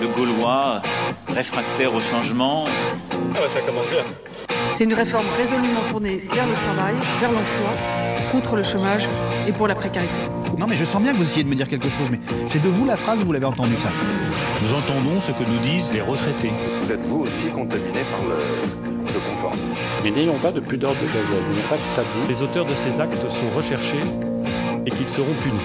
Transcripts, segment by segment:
le Gaulois, réfractaire au changement. Ah ouais, ça commence bien. C'est une réforme résolument tournée vers le travail, vers l'emploi, contre le chômage et pour la précarité. Non mais je sens bien que vous essayez de me dire quelque chose, mais c'est de vous la phrase ou vous l'avez entendu ça Nous entendons ce que nous disent les retraités. Vous êtes vous aussi contaminé par le, le conformisme. Mais n'ayons pas de pudeur de gazelle, a pas de tabou. Les auteurs de ces actes sont recherchés et qu'ils seront punis.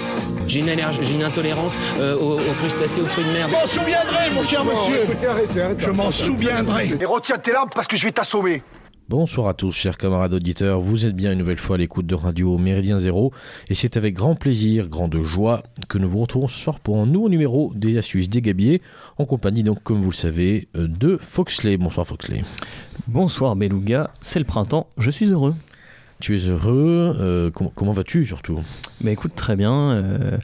J'ai une allergie, j'ai une intolérance euh, aux, aux, crustacés, aux fruits de mer. Je m'en souviendrai, mon cher monsieur. Écoutez, arrêtez, arrêtez, je m'en souviendrai. Et retiens tes larmes parce que je vais t'assommer. Bonsoir à tous, chers camarades auditeurs. Vous êtes bien une nouvelle fois à l'écoute de Radio Méridien Zéro. Et c'est avec grand plaisir, grande joie, que nous vous retrouvons ce soir pour un nouveau numéro des Astuces des Gabiers, en compagnie, donc, comme vous le savez, de Foxley. Bonsoir, Foxley. Bonsoir, Beluga. C'est le printemps. Je suis heureux. Tu es heureux euh, com Comment vas-tu surtout? Bah écoute, très bien. Euh,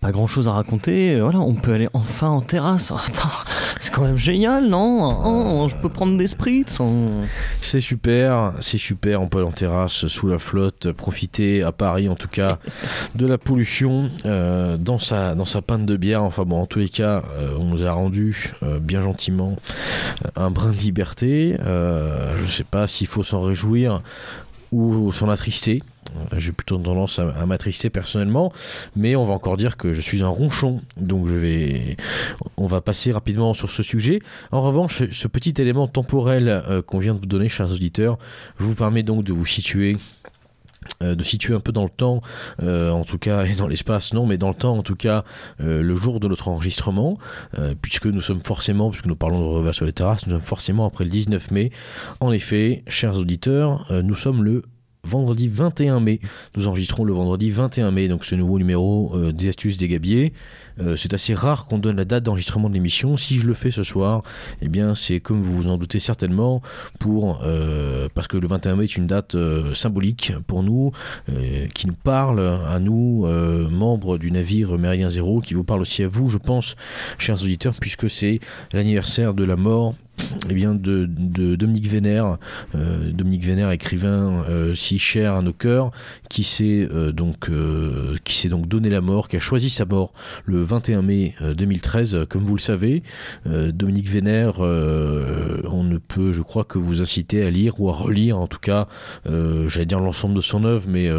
pas grand chose à raconter. Euh, voilà, on peut aller enfin en terrasse. Attends, c'est quand même génial, non? Oh, Je peux prendre des spritz. On... C'est super, c'est super. On peut aller en terrasse sous la flotte, profiter à Paris en tout cas de la pollution dans, sa, dans sa panne de bière. Enfin bon, en tous les cas, on nous a rendu bien gentiment un brin de liberté. je sais pas s'il faut s'en réjouir ou s'en attrister. J'ai plutôt tendance à, m'attrister personnellement, mais on va encore dire que je suis un ronchon, donc on va passer rapidement sur ce sujet. En revanche, ce petit élément temporel euh, qu'on vient de vous donner, chers auditeurs, vous permet donc de vous situer euh, de situer un peu dans le temps, euh, en tout cas, et dans l'espace, non, mais dans le temps, en tout cas, euh, le jour de notre enregistrement, puisque nous sommes forcément, puisque nous parlons de revers sur les terrasses, nous sommes forcément après le 19 mai. En effet, chers auditeurs, nous sommes le vendredi 21 mai. Nous enregistrons le vendredi 21 mai, donc ce nouveau numéro euh, des astuces des gabiers. Euh, c'est assez rare qu'on donne la date d'enregistrement de l'émission. Si je le fais ce soir, eh bien c'est comme vous vous en doutez certainement, pour euh, parce que le 21 mai est une date symbolique pour nous, qui nous parle à nous, membres du navire Méridien Zéro, qui vous parle aussi à vous, je pense, chers auditeurs, puisque c'est l'anniversaire de la mort eh bien de, Dominique Vénère, euh, Dominique Vénère, écrivain euh, si cher à nos cœurs, qui s'est euh, donc qui s'est donc donné la mort, qui a choisi sa mort le 21 mai 2013, comme vous le savez. Dominique Vénère, on ne peut, je crois, que vous inciter à lire ou à relire, en tout cas, j'allais dire l'ensemble de son œuvre, mais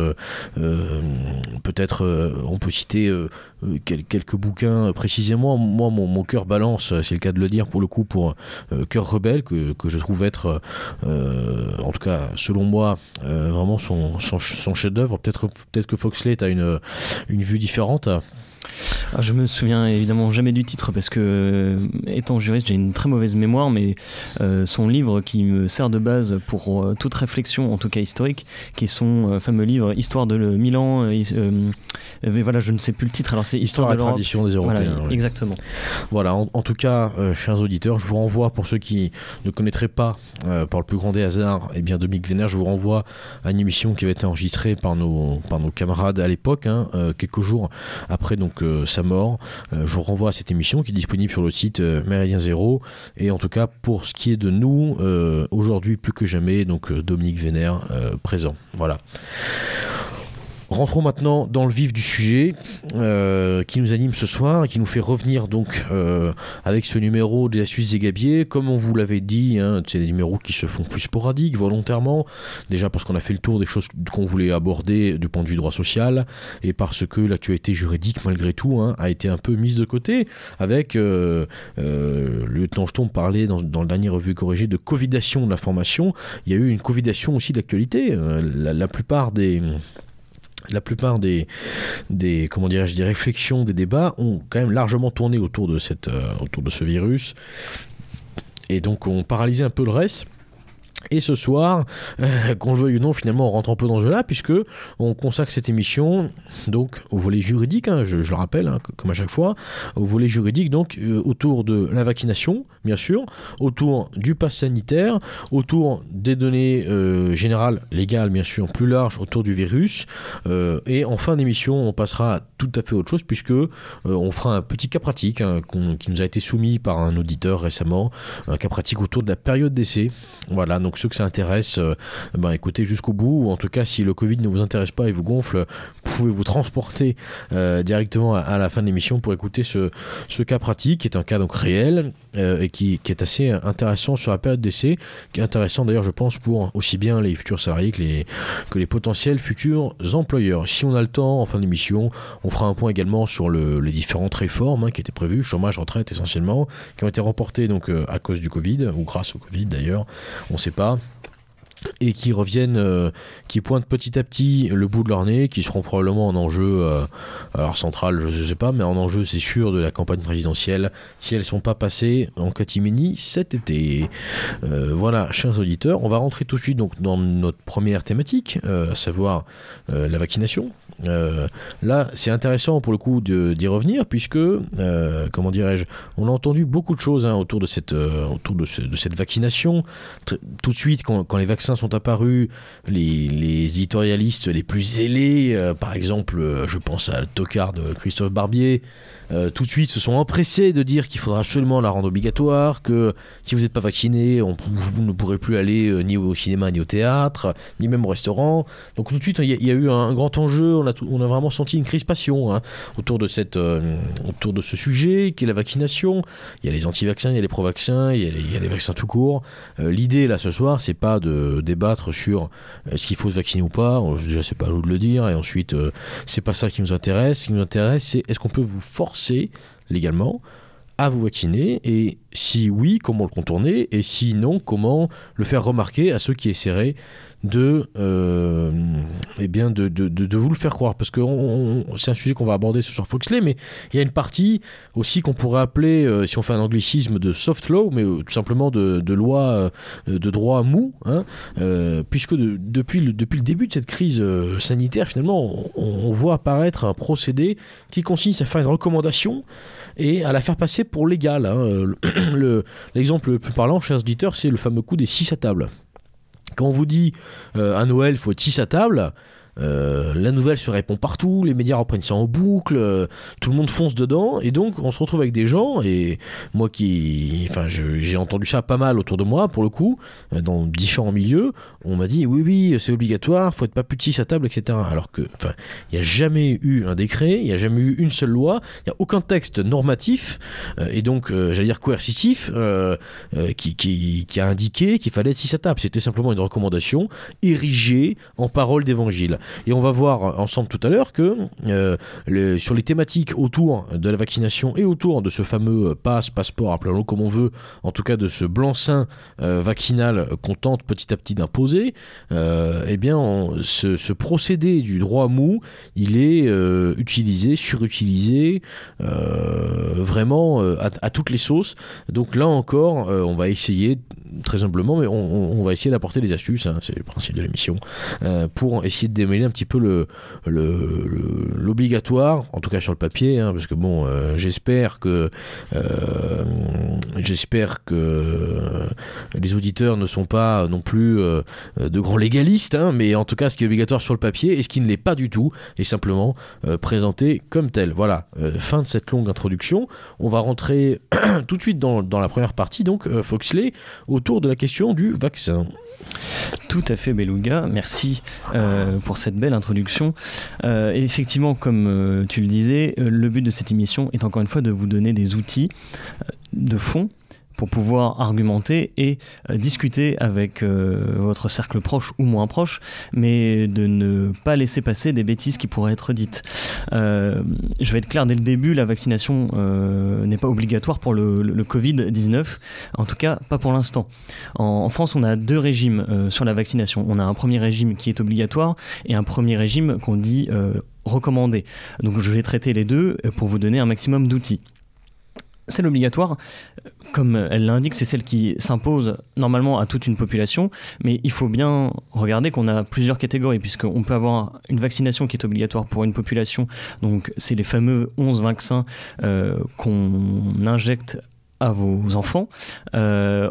peut-être on peut citer quel, quelques bouquins euh, précisément. Moi, mon, cœur balance, c'est le cas de le dire pour le coup, pour euh, Cœur rebelle, que, je trouve être, euh, en tout cas, selon moi, euh, vraiment son chef-d'œuvre. Peut-être peut que Foxley a une, une vue différente. Ah, je me souviens évidemment jamais du titre parce que, euh, étant juriste, j'ai une très mauvaise mémoire, mais euh, son livre qui me sert de base pour euh, toute réflexion, en tout cas historique, qui est son fameux livre Histoire de le Milan. Mais voilà, je ne sais plus le titre. Alors c'est Histoire, Histoire de la tradition des Européens. Voilà. Exactement. Voilà, en, en tout cas, chers auditeurs, je vous renvoie pour ceux qui ne connaîtraient pas, par le plus grand des hasards, eh bien Dominique Vénère, je vous renvoie à une émission qui avait été enregistrée par nos, par nos camarades à l'époque, hein, quelques jours après donc euh, sa mort. Euh, je vous renvoie à cette émission qui est disponible sur le site euh, Méridien Zéro. Et en tout cas, pour ce qui est de nous, aujourd'hui plus que jamais, donc Dominique Vénère présent. Voilà. Rentrons maintenant dans le vif du sujet euh, qui nous anime ce soir et qui nous fait revenir donc euh, avec ce numéro des astuces des gabiers. Comme on vous l'avait dit, hein, c'est des numéros qui se font plus sporadiques volontairement, déjà parce qu'on a fait le tour des choses qu'on voulait aborder du point de vue droit social et parce que l'actualité juridique malgré tout hein, a été un peu mise de côté avec euh, euh, le lieutenant Jeton parlait dans, le dernier revue corrigé de covidation de l'information. Il y a eu une covidation aussi d'actualité. La, la plupart des la plupart des, des comment dirais-je des réflexions des débats ont quand même largement tourné autour de euh, ce virus. Et donc on paralysé un peu le reste et ce soir, euh, qu'on le veuille ou non, finalement, on rentre un peu dans ce jeu-là, puisque on consacre cette émission donc au volet juridique, hein, je, le rappelle, hein, comme à chaque fois, au volet juridique, donc euh, autour de la vaccination, bien sûr, autour du pass sanitaire, autour des données euh, générales, légales, bien sûr, plus larges, autour du virus, et en fin d'émission, on passera tout à fait autre chose, puisque on fera un petit cas pratique hein, qu qui nous a été soumis par un auditeur récemment, un cas pratique autour de la période d'essai. Voilà, donc Donc ceux que ça intéresse, ben, écoutez jusqu'au bout. Ou en tout cas, si le Covid ne vous intéresse pas et vous gonfle, vous pouvez vous transporter directement à, la fin de l'émission pour écouter ce, ce cas pratique, qui est un cas donc réel et qui, qui, est assez intéressant sur la période d'essai, qui est intéressant d'ailleurs, je pense, pour aussi bien les futurs salariés que les, que les potentiels futurs employeurs. Si on a le temps, en fin d'émission, on fera un point également sur le, les différentes réformes hein, qui étaient prévues, chômage, retraite essentiellement, qui ont été remportées donc, euh, à cause du Covid, ou grâce au Covid d'ailleurs, on ne sait pas et qui reviennent, euh, qui pointent petit à petit le bout de leur nez, qui seront probablement en enjeu, euh, alors central, je ne sais pas, mais en enjeu, c'est sûr, de la campagne présidentielle, si elles ne sont pas passées en catimini cet été. Euh, voilà, chers auditeurs, on va rentrer tout de suite donc, dans notre première thématique, à savoir la vaccination. Euh, là, c'est intéressant pour le coup d'y revenir, puisque, euh, comment dirais-je, on a entendu beaucoup de choses hein, autour, de cette, euh, autour de, cette vaccination. tout de suite, quand, les vaccins sont apparus, les, les éditorialistes les plus zélés, par exemple, je pense à le tocard de Christophe Barbier, euh, tout de suite se sont empressés de dire qu'il faudra absolument la rendre obligatoire, que si vous n'êtes pas vacciné, on, vous ne pourrez plus aller euh, ni au cinéma, ni au théâtre, ni même au restaurant. Donc tout de suite, il y, a eu un, grand enjeu, on a, on a, vraiment senti une crispation hein, autour, de cette, euh, autour de ce sujet, qui est la vaccination. Il y a les anti-vaccins, il y a les pro-vaccins, il, y a les vaccins tout court. L'idée, là, ce soir, c'est pas de débattre sur est-ce qu'il faut se vacciner ou pas, déjà, c'est pas à nous de le dire, et ensuite, c'est pas ça qui nous intéresse. Ce qui nous intéresse, c'est est-ce qu'on peut vous forcer légalement à vous vacciner et si oui, comment le contourner et si non, comment le faire remarquer à ceux qui essaieraient de, euh, eh bien de, de, de, vous le faire croire. Parce que c'est un sujet qu'on va aborder ce soir Foxley, mais il y a une partie aussi qu'on pourrait appeler, euh, si on fait un anglicisme, de soft law, mais euh, tout simplement de, loi de droit mou, hein, puisque depuis, le, depuis le début de cette crise sanitaire, finalement, on, voit apparaître un procédé qui consiste à faire une recommandation et à la faire passer pour légale. Hein. L'exemple le, plus parlant, chers auditeurs, c'est le fameux coup des six à table. Quand on vous dit euh, à Noël, faut être 6 à table, euh, la nouvelle se répond partout, les médias reprennent ça en boucle, euh, tout le monde fonce dedans, et donc on se retrouve avec des gens, et moi qui. Enfin, j'ai entendu ça pas mal autour de moi, pour le coup, euh, dans différents milieux, on m'a dit oui, oui, c'est obligatoire, faut être pas plus de 6 à table, etc. Alors que, enfin, il n'y a jamais eu un décret, il n'y a jamais eu une seule loi, il n'y a aucun texte normatif, et donc, j'allais dire coercitif, qui, a indiqué qu'il fallait être 6 à table. C'était simplement une recommandation érigée en parole d'évangile. Et on va voir ensemble tout à l'heure que euh, sur les thématiques autour de la vaccination et autour de ce fameux passe, passeport, appelons-le comme on veut, en tout cas de ce blanc-seing euh, vaccinal qu'on tente petit à petit d'imposer, euh, eh bien ce, procédé du droit mou, il est utilisé, surutilisé, vraiment à, toutes les sauces. Donc là encore, on va essayer très humblement, mais on, va essayer d'apporter des astuces, hein, c'est le principe de l'émission, pour essayer de démêler un petit peu le, l'obligatoire, en tout cas sur le papier, hein, parce que bon, euh, j'espère que euh, que les auditeurs ne sont pas non plus euh, de grands légalistes, hein, mais en tout cas, ce qui est obligatoire sur le papier et ce qui ne l'est pas du tout est simplement présenté comme tel. Voilà, fin de cette longue introduction. On va rentrer tout de suite dans, dans la première partie, donc Foxley, autour de la question du vaccin. Tout à fait, Beluga. Merci pour pour cette belle introduction. Euh, effectivement, comme euh, tu le disais, euh, le but de cette émission est encore une fois de vous donner des outils de fond pour pouvoir argumenter et euh, discuter avec euh, votre cercle proche ou moins proche, mais de ne pas laisser passer des bêtises qui pourraient être dites. Euh, je vais être clair dès le début, la vaccination n'est pas obligatoire pour le, Covid-19, en tout cas pas pour l'instant. En, France, on a deux régimes sur la vaccination. On a un premier régime qui est obligatoire et un premier régime qu'on dit recommandé. Donc je vais traiter les deux pour vous donner un maximum d'outils. Celle obligatoire, comme elle l'indique, c'est celle qui s'impose normalement à toute une population, mais il faut bien regarder qu'on a plusieurs catégories, puisqu'on peut avoir une vaccination qui est obligatoire pour une population, donc c'est les fameux 11 vaccins euh, qu'on injecte à vos enfants. Euh,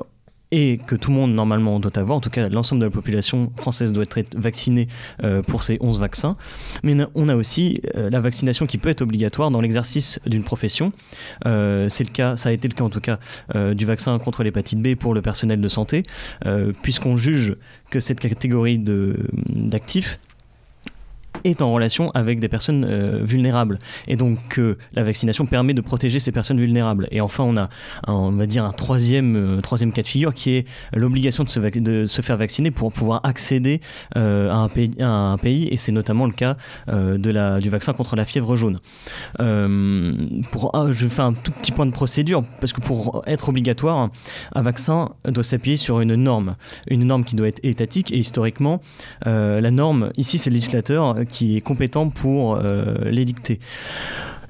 et que tout le monde normalement doit avoir, en tout cas l'ensemble de la population française doit être vaccinée euh, pour ces 11 vaccins. Mais on a aussi euh, la vaccination qui peut être obligatoire dans l'exercice d'une profession. Euh, c'est le cas, ça a été le cas en tout cas du vaccin contre l'hépatite B pour le personnel de santé, puisqu'on juge que cette catégorie d'actifs est en relation avec des personnes euh, vulnérables. Et donc euh, la vaccination permet de protéger ces personnes vulnérables. Et enfin, on a, on va dire, un troisième, euh, troisième cas de figure qui est l'obligation de se, faire vacciner pour pouvoir accéder à, un pays, à un pays. Et c'est notamment le cas de la, du vaccin contre la fièvre jaune. pour, ah, je fais un tout petit point de procédure, parce que pour être obligatoire, un vaccin doit s'appuyer sur une norme. Une norme qui doit être étatique. Et historiquement, la norme, ici, c'est le législateur qui est compétent pour euh, les dicter.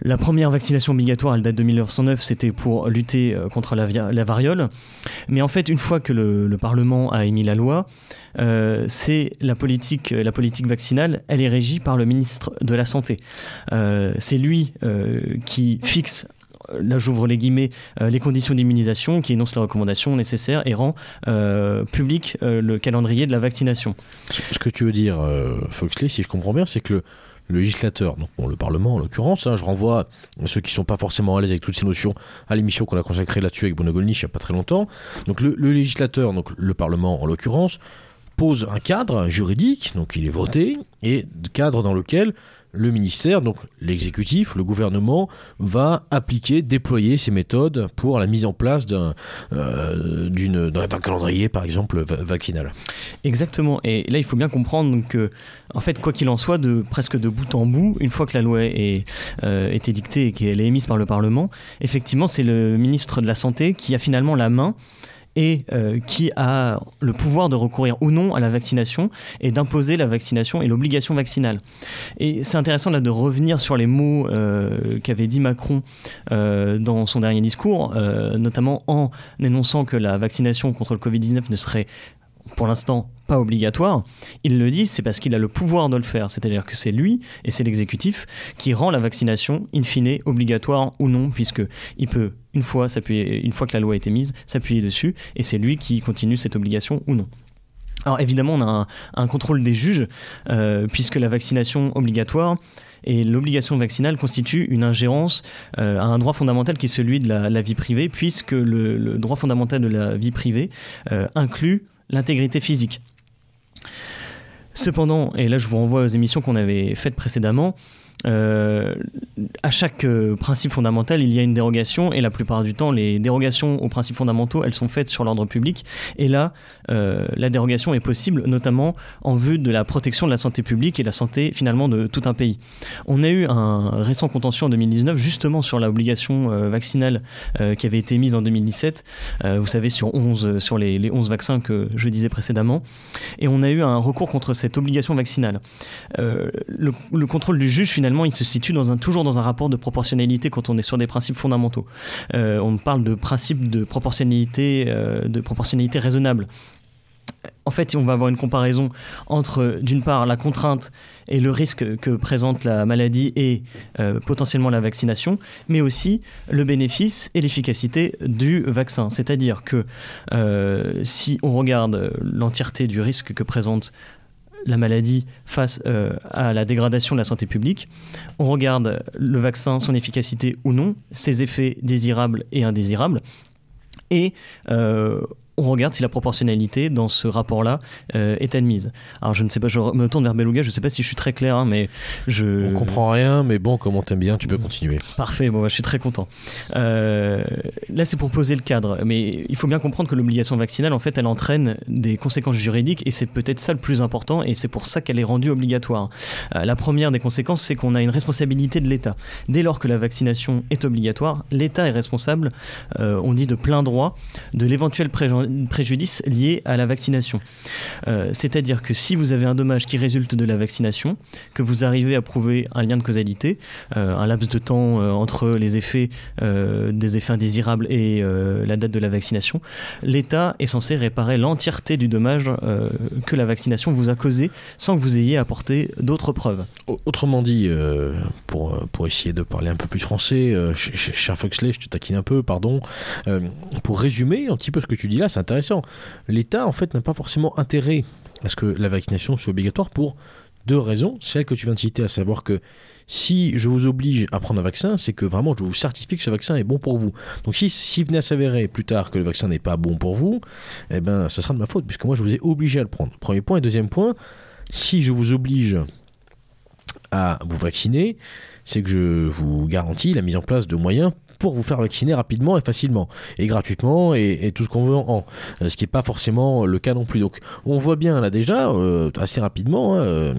La première vaccination obligatoire, elle date de 1909, c'était pour lutter euh, contre la, variole. Mais en fait, une fois que le, Parlement a émis la loi, euh, c'est la politique, la politique vaccinale, elle est régie par le ministre de la Santé. c'est lui qui fixe là j'ouvre les guillemets, les conditions d'immunisation, qui énonce les recommandations nécessaires et rend public le calendrier de la vaccination. Ce que tu veux dire, Foxley, si je comprends bien, c'est que le, législateur, donc le Parlement en l'occurrence, hein, je renvoie ceux qui ne sont pas forcément à l'aise avec toutes ces notions à l'émission qu'on a consacrée là-dessus avec Bonogolnich il n'y a pas très longtemps. Donc le, le législateur, donc le Parlement en l'occurrence, pose un cadre juridique, donc il est voté, et cadre dans lequel le ministère, donc l'exécutif, le gouvernement, va appliquer, déployer ces méthodes pour la mise en place d'un euh, calendrier, par exemple, vaccinal. Exactement. Et là, il faut bien comprendre que, en fait, quoi qu'il en soit, de presque de bout en bout, une fois que la loi est euh, été dictée et qu'elle est émise par le Parlement, effectivement, c'est le ministre de la Santé qui a finalement la main et euh, qui a le pouvoir de recourir ou non à la vaccination et d'imposer la vaccination et l'obligation vaccinale. Et c'est intéressant là de revenir sur les mots euh, qu'avait dit Macron euh, dans son dernier discours, notamment en énonçant que la vaccination contre le Covid-19 ne serait pour l'instant obligatoire, il le dit, c'est parce qu'il a le pouvoir de le faire. C'est-à-dire que c'est lui et c'est l'exécutif qui rend la vaccination, in fine, obligatoire ou non, puisque il peut, une fois, s'appuyer, une fois que la loi a été mise, s'appuyer dessus, et c'est lui qui continue cette obligation ou non. Alors évidemment, on a un, contrôle des juges, euh, puisque la vaccination obligatoire et l'obligation vaccinale constitue une ingérence euh, à un droit fondamental qui est celui de la, vie privée, puisque le, droit fondamental de la vie privée euh, inclut l'intégrité physique. Cependant, et là je vous renvoie aux émissions qu'on avait faites précédemment, euh, à chaque euh, principe fondamental, il y a une dérogation et la plupart du temps, les dérogations aux principes fondamentaux, elles sont faites sur l'ordre public. Et là, euh, la dérogation est possible, notamment en vue de la protection de la santé publique et la santé finalement de tout un pays. On a eu un récent contentieux en 2019 justement sur l'obligation vaccinale qui avait été mise en 2017. vous savez sur 11 sur les, les, 11 vaccins que je disais précédemment. Et on a eu un recours contre cette obligation vaccinale. Le, le contrôle du juge finalement il se situe toujours dans un rapport de proportionnalité quand on est sur des principes fondamentaux. Euh, on parle de principe de proportionnalité, euh, de proportionnalité raisonnable en fait, on va avoir une comparaison entre, d'une part, la contrainte et le risque que présente la maladie et euh, potentiellement la vaccination, mais aussi le bénéfice et l'efficacité du vaccin. C'est-à-dire que si on regarde l'entièreté du risque que présente la maladie face euh, à la dégradation de la santé publique. On regarde le vaccin, son efficacité ou non, ses effets désirables et indésirables. Et euh, on regarde si la proportionnalité dans ce rapport-là euh, est admise. Alors je ne sais pas, je me tourne vers Beluga, je ne sais pas si je suis très clair, hein, mais je... On comprend rien, mais bon, comme on t'aime bien, tu peux continuer. Parfait, bon, bah, je suis très content. Euh, là, c'est pour poser le cadre, mais il faut bien comprendre que l'obligation vaccinale, en fait, elle entraîne des conséquences juridiques, et c'est peut-être ça le plus important, et c'est pour ça qu'elle est rendue obligatoire. Euh, la première des conséquences, c'est qu'on a une responsabilité de l'État. Dès lors que la vaccination est obligatoire, l'État est responsable, on dit de plein droit, de l'éventuel préjudice préjudice lié à la vaccination. Euh, c'est-à-dire que si vous avez un dommage qui résulte de la vaccination, que vous arrivez à prouver un lien de causalité, euh, un laps de temps euh, entre les effets des effets indésirables et la date de la vaccination, l'État est censé réparer l'entièreté du dommage que la vaccination vous a causé sans que vous ayez apporté d'autres preuves. Autrement dit, pour, pour essayer de parler un peu plus français, cher Foxley, je te taquine un peu, pardon, pour résumer un petit peu ce que tu dis là, c'est intéressant. L'État, en fait, n'a pas forcément intérêt à ce que la vaccination soit obligatoire pour deux raisons. Celle que tu viens de citer, à savoir que si je vous oblige à prendre un vaccin, c'est que vraiment je vous certifie que ce vaccin est bon pour vous. Donc si, si venait à s'avérer plus tard que le vaccin n'est pas bon pour vous, eh ben ça sera de ma faute, puisque moi je vous ai obligé à le prendre. Premier point. Et deuxième point, si je vous oblige à vous vacciner, c'est que je vous garantis la mise en place de moyens pour vous faire vacciner rapidement et facilement, et gratuitement, et, tout ce qu'on veut en, ce qui n'est pas forcément le cas non plus. Donc on voit bien là déjà, euh, assez rapidement, hein, euh,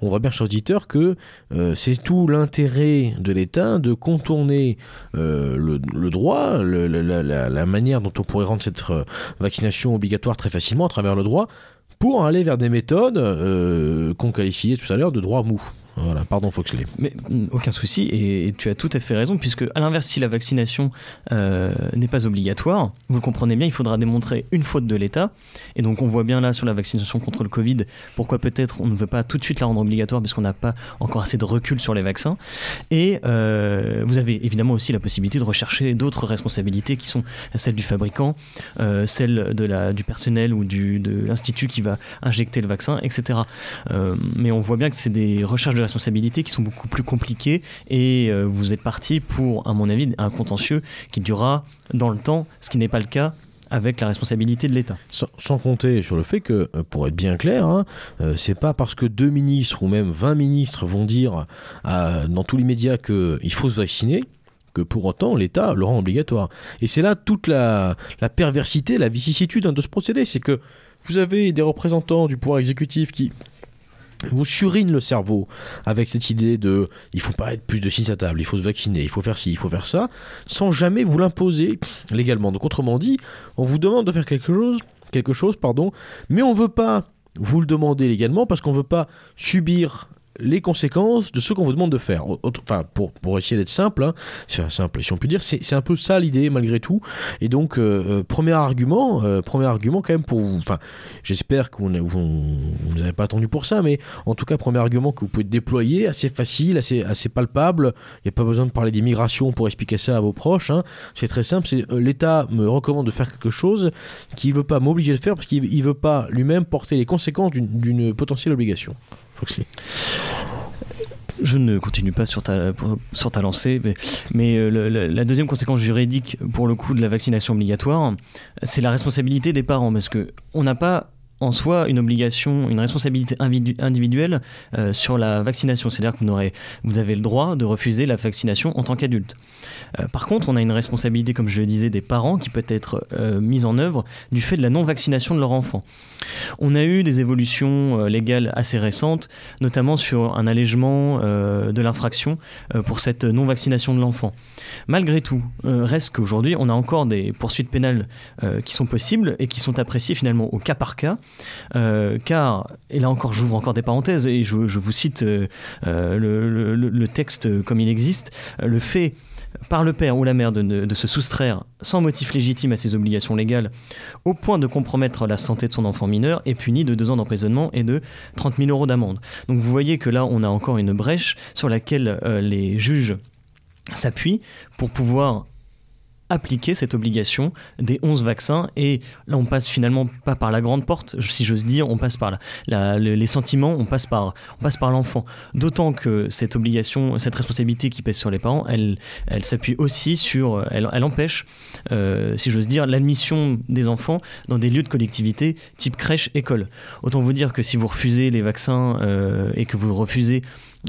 on voit bien chez l'auditeur que euh, c'est tout l'intérêt de l'État de contourner le, droit, la, la, manière dont on pourrait rendre cette vaccination obligatoire très facilement à travers le droit, pour aller vers des méthodes qu'on qualifiait tout à l'heure de droit mou. Voilà, pardon Foxley. Mais mm, aucun souci, et, tu as tout à fait raison, puisque à l'inverse, si la vaccination euh, n'est pas obligatoire, vous le comprenez bien, il faudra démontrer une faute de l'État. Et donc on voit bien là sur la vaccination contre le Covid, pourquoi peut-être on ne veut pas tout de suite la rendre obligatoire, parce qu'on n'a pas encore assez de recul sur les vaccins. Et euh, vous avez évidemment aussi la possibilité de rechercher d'autres responsabilités qui sont celles du fabricant, euh, celles de la, du personnel ou du, de l'institut qui va injecter le vaccin, etc. mais on voit bien que c'est des recherches de responsabilités qui sont beaucoup plus compliquées et euh, vous êtes parti pour, à mon avis, un contentieux qui durera dans le temps, ce qui n'est pas le cas avec la responsabilité de l'État. Sans, compter sur le fait que, euh, pour être bien clair, hein, euh, c'est pas parce que deux ministres ou même 20 ministres vont dire dans tous les médias qu'il faut se vacciner que pour autant l'État le rend obligatoire. Et c'est là toute la, la, perversité, la vicissitude hein, de ce procédé, c'est que vous avez des représentants du pouvoir exécutif qui vous surine le cerveau avec cette idée de il faut pas être plus de 6 à table, il faut se vacciner, il faut faire ci, il faut faire ça, sans jamais vous l'imposer légalement. Donc autrement dit, on vous demande de faire quelque chose, quelque chose pardon, mais on veut pas vous le demander légalement parce qu'on veut pas subir les conséquences de ce qu'on vous demande de faire. Enfin, pour, pour essayer d'être simple, hein, c'est simple, si on peut dire, c'est un peu ça l'idée malgré tout. Et donc, euh, euh, premier argument, euh, premier argument quand même pour vous. Enfin, j'espère que vous n'avez pas attendu pour ça, mais en tout cas, premier argument que vous pouvez déployer, assez facile, assez, assez palpable. Il n'y a pas besoin de parler d'immigration pour expliquer ça à vos proches. Hein. C'est très simple. C'est l'État me recommande de faire quelque chose qu'il ne veut pas m'obliger de faire parce qu'il ne veut pas lui-même porter les conséquences d'une potentielle obligation. Je ne continue pas sur ta, sur ta lancée, mais, euh, la deuxième conséquence juridique pour le coup de la vaccination obligatoire, c'est la responsabilité des parents, parce que on n'a pas en soi une obligation, une responsabilité individuelle euh, sur la vaccination. C'est-à-dire que vous, vous avez le droit de refuser la vaccination en tant qu'adulte. Euh, par contre, on a une responsabilité, comme je le disais, des parents qui peut être euh, mise en œuvre du fait de la non-vaccination de leur enfant. On a eu des évolutions légales assez récentes, notamment sur un allègement de l'infraction pour cette non-vaccination de l'enfant. Malgré tout, reste qu'aujourd'hui, on a encore des poursuites pénales qui sont possibles et qui sont appréciées finalement au cas par cas euh, car, et là encore j'ouvre encore des parenthèses, et je, vous cite euh, euh, le, texte comme il existe, le fait par le père ou la mère de, se soustraire sans motif légitime à ses obligations légales au point de compromettre la santé de son enfant mineur est puni de deux ans d'emprisonnement et de 30 000 euros d'amende. Donc vous voyez que là on a encore une brèche sur laquelle les juges s'appuient pour pouvoir appliquer cette obligation des 11 vaccins. Et là, on passe finalement pas par la grande porte, si j'ose dire, on passe par les sentiments, on passe par, l'enfant. D'autant que cette obligation, cette responsabilité qui pèse sur les parents, elle, s'appuie aussi sur, elle, elle empêche, euh, si j'ose dire, l'admission des enfants dans des lieux de collectivité type crèche, école. Autant vous dire que si vous refusez les vaccins euh, et que vous refusez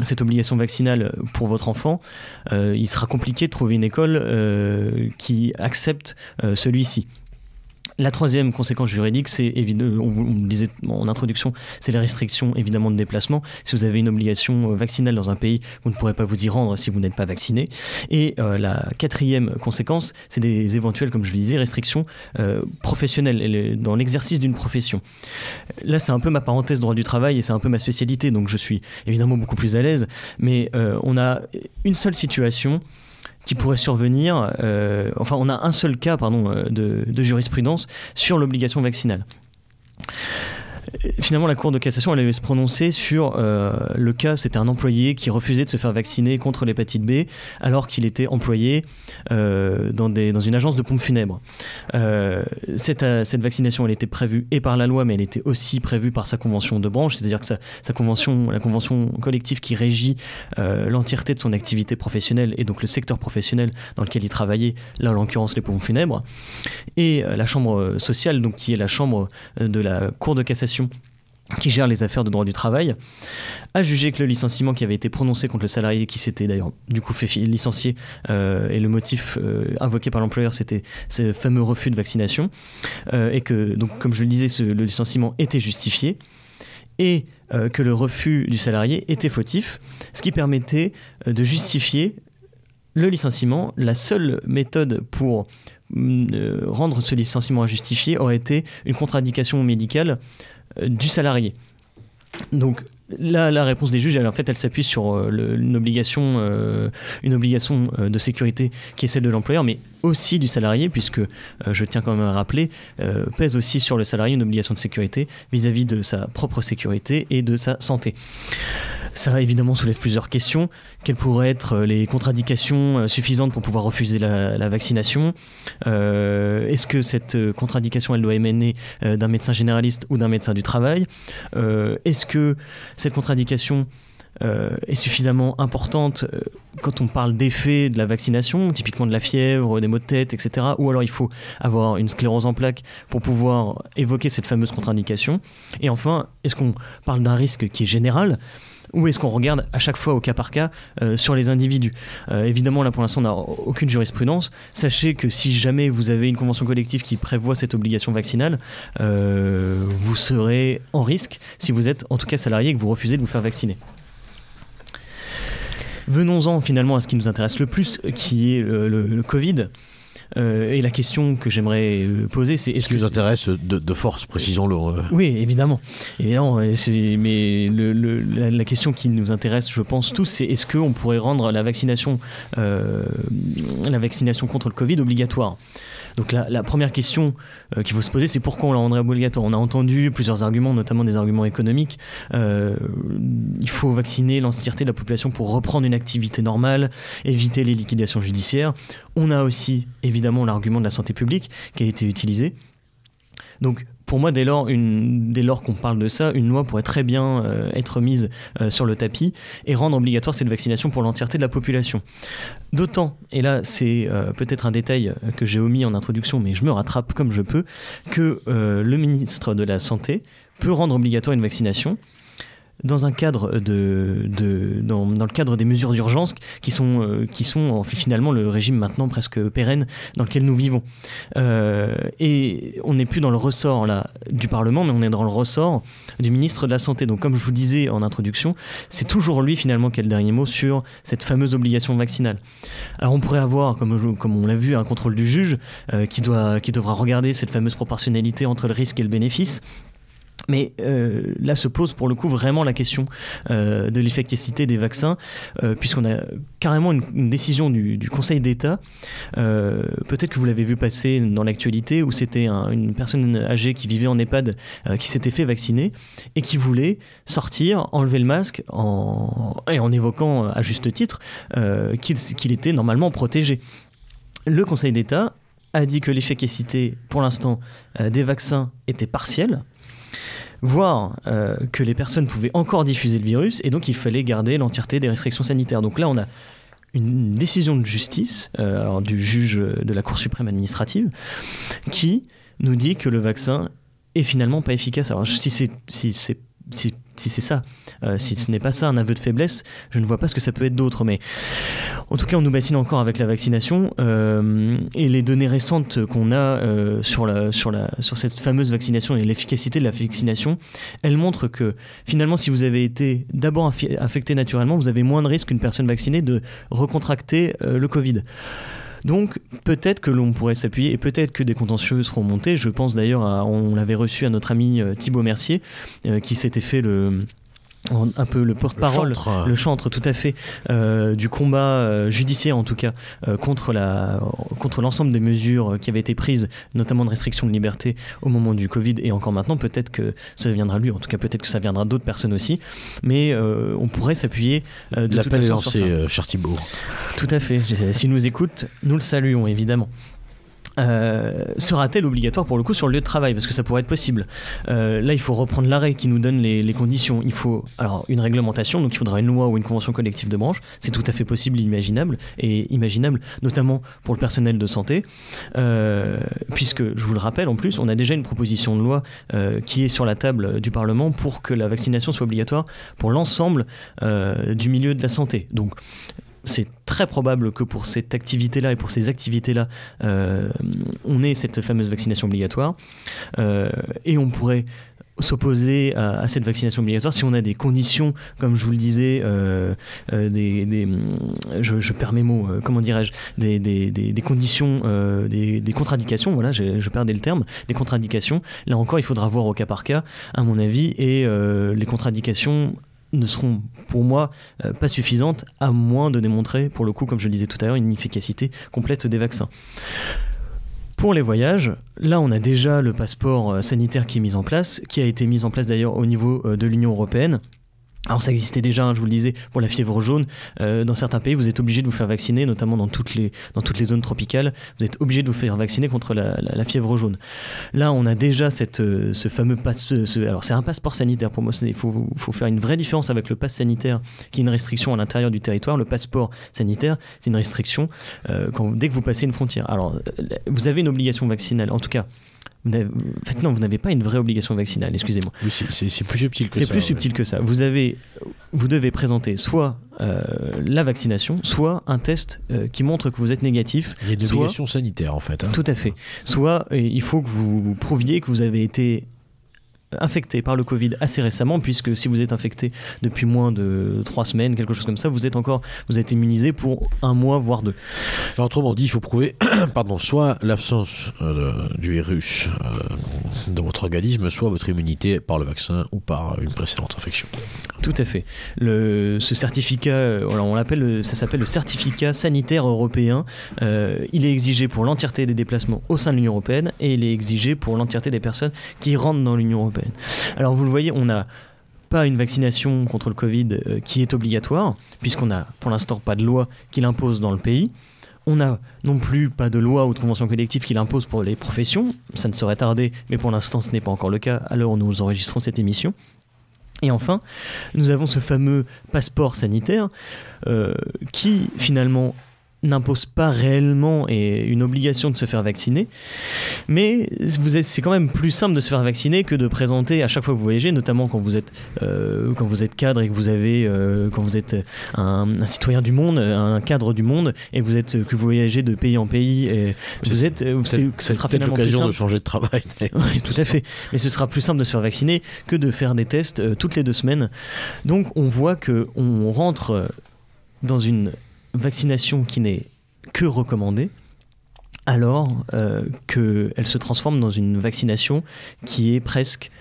cette obligation vaccinale pour votre enfant, euh, il sera compliqué de trouver une école euh, qui accepte euh, celui-ci. La troisième conséquence juridique, c'est évidemment, on, vous le disait en introduction, c'est les restrictions évidemment de déplacement. Si vous avez une obligation euh, vaccinale dans un pays, vous ne pourrez pas vous y rendre si vous n'êtes pas vacciné. Et euh, la quatrième conséquence, c'est des éventuelles, comme je le disais, restrictions euh, professionnelles dans l'exercice d'une profession. Là, c'est un peu ma parenthèse droit du travail et c'est un peu ma spécialité, donc je suis évidemment beaucoup plus à l'aise. Mais on a une seule situation qui pourrait survenir. Euh, enfin, on a un seul cas pardon, euh, de, jurisprudence sur l'obligation vaccinale. Finalement, la Cour de cassation, allait se prononcer sur euh, le cas, c'était un employé qui refusait de se faire vacciner contre l'hépatite B alors qu'il était employé euh, dans, une agence de pompes funèbres. Euh, cette, vaccination, elle était prévue et par la loi, mais elle était aussi prévue par sa convention de branche, c'est-à-dire que sa, convention, la convention collective qui régit l'entièreté de son activité professionnelle et donc le secteur professionnel dans lequel il travaillait, là en l'occurrence les pompes funèbres, et la chambre sociale, donc qui est la chambre de la Cour de cassation qui gère les affaires de droit du travail, a jugé que le licenciement qui avait été prononcé contre le salarié qui s'était d'ailleurs du coup fait licencier euh, et le motif euh, invoqué par l'employeur c'était ce fameux refus de vaccination euh, et que donc comme je le disais le licenciement était justifié et que le refus du salarié était fautif, ce qui permettait de justifier le licenciement. La seule méthode pour mm, rendre ce licenciement injustifié aurait été une contre-indication médicale du salarié. Donc là, la réponse des juges, elle, en fait, elle s'appuie sur euh, une obligation, euh, une obligation euh, de sécurité qui est celle de l'employeur, mais aussi du salarié, puisque euh, je tiens quand même à rappeler, euh, pèse aussi sur le salarié une obligation de sécurité vis-à-vis de sa propre sécurité et de sa santé. Ça évidemment soulève plusieurs questions. Quelles pourraient être euh, les contre-indications euh, suffisantes pour pouvoir refuser la, vaccination Euh, Est-ce que cette contre-indication, elle doit émaner d'un médecin généraliste ou d'un médecin du travail Est-ce que cette contre-indication euh, est suffisamment importante quand on parle d'effet de la vaccination, typiquement de la fièvre, des maux de tête, etc. Ou alors il faut avoir une sclérose en plaques pour pouvoir évoquer cette fameuse contre-indication. Et enfin, est-ce qu'on parle d'un risque qui est général? Ou est-ce qu'on regarde à chaque fois au cas par cas euh, sur les individus? Euh, Évidemment, là pour l'instant, on n'a aucune jurisprudence. Sachez que si jamais vous avez une convention collective qui prévoit cette obligation vaccinale, euh, vous serez en risque si vous êtes en tout cas salarié et que vous refusez de vous faire vacciner. Venons-en finalement à ce qui nous intéresse le plus, qui est le, Covid. Euh, et la question que j'aimerais euh, poser, c'est Ce est-ce qui que nous intéresse de, de force, précisons-le. euh. oui, évidemment. évidemment mais le- le- la, la question qui nous intéresse, je pense tous, c'est est-ce qu'on pourrait rendre la vaccination, euh, la vaccination contre le Covid obligatoire? Donc la, la première question euh, qu'il faut se poser, c'est pourquoi on la rendrait obligatoire. On a entendu plusieurs arguments, notamment des arguments économiques. Euh, il faut vacciner l'entièreté de la population pour reprendre une activité normale, éviter les liquidations judiciaires. On a aussi évidemment l'argument de la santé publique qui a été utilisé. Donc pour moi, dès lors, lors qu'on parle de ça, une loi pourrait très bien euh, être mise euh, sur le tapis et rendre obligatoire cette vaccination pour l'entièreté de la population. D'autant, et là c'est euh, peut-être un détail que j'ai omis en introduction, mais je me rattrape comme je peux, que le ministre de la Santé peut rendre obligatoire une vaccination dans un cadre de, dans, le cadre des mesures d'urgence qui sont euh, qui sont finalement le régime maintenant presque pérenne dans lequel nous vivons. Euh, et on n'est plus dans le ressort là du Parlement mais on est dans le ressort du ministre de la santé. Donc comme je vous disais en introduction c'est toujours lui finalement qui a le dernier mot sur cette fameuse obligation vaccinale. Alors on pourrait avoir comme comme on l'a vu un contrôle du juge euh, qui doit qui devra regarder cette fameuse proportionnalité entre le risque et le bénéfice mais euh, là se pose pour le coup vraiment la question euh, de l'efficacité des vaccins, euh, puisqu'on a carrément une, décision du, Conseil d'État. Peut-être que vous l'avez vu passer dans l'actualité, où c'était un- une personne âgée qui vivait en EHPAD, qui s'était fait vacciner et qui voulait sortir, enlever le masque, en, et en évoquant à juste titre qu'il était normalement protégé. Le Conseil d'État a dit que l'efficacité, pour l'instant, des vaccins était partielle voire euh, que les personnes pouvaient encore diffuser le virus et donc il fallait garder l'entièreté des restrictions sanitaires. Donc là, on a une décision de justice, euh, alors du juge de la Cour suprême administrative, qui nous dit que le vaccin est finalement pas efficace. Alors si c'est si c'est si, si c'est ça, euh, si ce n'est pas ça un aveu de faiblesse, je ne vois pas ce que ça peut être d'autre. Mais en tout cas, on nous bassine encore avec la vaccination euh, et les données récentes qu'on a euh, sur, la, sur, la, sur cette fameuse vaccination et l'efficacité de la vaccination, elles montrent que finalement, si vous avez été d'abord infecté naturellement, vous avez moins de risque qu'une personne vaccinée de recontracter euh, le Covid. Donc peut-être que l'on pourrait s'appuyer et peut-être que des contentieux seront montés. Je pense d'ailleurs, on l'avait reçu à notre ami Thibaut Mercier, qui s'était fait le un peu le porte-parole, chantre. le, chantre, tout à fait, euh, du combat euh, judiciaire en tout cas euh, contre la, contre l'ensemble des mesures qui avaient été prises, notamment de restriction de liberté au moment du Covid et encore maintenant. Peut-être que ça viendra lui, en tout cas peut-être que ça viendra d'autres personnes aussi, mais on pourrait s'appuyer. de L'appel est lancé, cher Thibault. Tout à fait. S'il nous écoute, nous le saluons évidemment. Euh, sera-t-elle obligatoire pour le coup sur le lieu de travail? Parce que ça pourrait être possible. Euh, là, il faut reprendre l'arrêt qui nous donne les, conditions. Il faut alors une réglementation, donc il faudra une loi ou une convention collective de branche. C'est tout à fait possible, imaginable et imaginable, notamment pour le personnel de santé, euh, puisque je vous le rappelle, en plus, on a déjà une proposition de loi qui est sur la table du Parlement pour que la vaccination soit obligatoire pour l'ensemble du milieu de la santé. Donc c'est très probable que pour cette activité-là et pour ces activités-là, euh, on ait cette fameuse vaccination obligatoire. Euh, et on pourrait s'opposer à, cette vaccination obligatoire si on a des conditions, comme je vous le disais, euh, des, des, je, je, perds mes mots, comment dirais-je, des, des, des, conditions, euh, des, contre-indications, voilà, je, je, perdais le terme, des contre-indications. Là encore, il faudra voir au cas par cas, à mon avis, et les contre-indications ne seront pour moi euh, pas suffisantes à moins de démontrer, pour le coup, comme je le disais tout à l'heure, une efficacité complète des vaccins. Pour les voyages, là on a déjà le passeport euh, sanitaire qui est mis en place, qui a été mis en place d'ailleurs au niveau euh, de l'Union européenne. Alors ça existait déjà, hein, je vous le disais, pour la fièvre jaune. Euh, dans certains pays, vous êtes obligé de vous faire vacciner, notamment dans toutes les, dans toutes les zones tropicales. Vous êtes obligé de vous faire vacciner contre la, la, fièvre jaune. Là, on a déjà cette, euh, ce fameux passe. Ce, alors c'est un passeport sanitaire pour moi. Il faut, faut, faire une vraie différence avec le pass sanitaire, qui est une restriction à l'intérieur du territoire. Le passeport sanitaire, c'est une restriction euh, quand, dès que vous passez une frontière. Alors, vous avez une obligation vaccinale, en tout cas. En fait, non, vous n'avez pas une vraie obligation vaccinale, excusez-moi. Oui, c'est plus subtil que ça. C'est plus subtil que ça. Vous, avez, vous devez présenter soit euh, la vaccination, soit un test euh, qui montre que vous êtes négatif. Il y a des obligations sanitaires, en fait. Hein. Tout à fait. Soit euh, il faut que vous prouviez que vous avez été infecté par le Covid assez récemment, puisque si vous êtes infecté depuis moins de trois semaines, quelque chose comme ça, vous êtes encore, vous êtes immunisé pour un mois, voire deux. Enfin, autrement dit, il faut prouver, pardon, soit l'absence euh, du virus euh, dans votre organisme, soit votre immunité par le vaccin ou par une précédente infection. Tout à fait. Le, ce certificat, voilà, on l'appelle, ça s'appelle le certificat sanitaire européen. Euh, il est exigé pour l'entièreté des déplacements au sein de l'Union européenne et il est exigé pour l'entièreté des personnes qui rentrent dans l'Union européenne. Alors vous le voyez, on n'a pas une vaccination contre le Covid euh, qui est obligatoire, puisqu'on n'a pour l'instant pas de loi qui l'impose dans le pays. On n'a non plus pas de loi ou de convention collective qui l'impose pour les professions. Ça ne serait tardé, mais pour l'instant ce n'est pas encore le cas où nous enregistrons cette émission. Et enfin, nous avons ce fameux passeport sanitaire euh, qui finalement n'impose pas réellement et une obligation de se faire vacciner, mais c'est quand même plus simple de se faire vacciner que de présenter à chaque fois que vous voyagez, notamment quand vous êtes, euh, quand vous êtes cadre et que vous avez, euh, quand vous êtes un, un, citoyen du monde, un cadre du monde, et vous êtes, que vous voyagez de pays en pays, et vous êtes, ce sera finalement l'occasion de changer de travail. oui, tout à fait. Mais ce sera plus simple de se faire vacciner que de faire des tests euh, toutes les deux semaines. Donc on voit que on rentre dans une vaccination qui n'est que recommandée, alors euh, qu'elle se transforme dans une vaccination qui est presque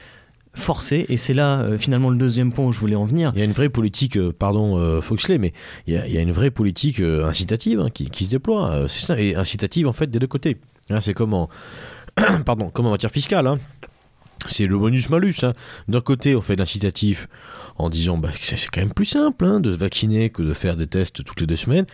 forcée. Et c'est là, euh, finalement, le deuxième point où je voulais en venir. Il y a une vraie politique, euh, pardon Foxley, mais il y, a, une vraie politique incitative hein, qui, qui, se déploie. c'est ça, et incitative en fait des deux côtés. Hein, c'est comme en, pardon, comme en matière fiscale. Hein. C'est le bonus-malus. Hein. D'un côté, on fait l'incitatif en disant bah, c'est quand même plus simple hein, de se vacciner que de faire des tests toutes les deux semaines.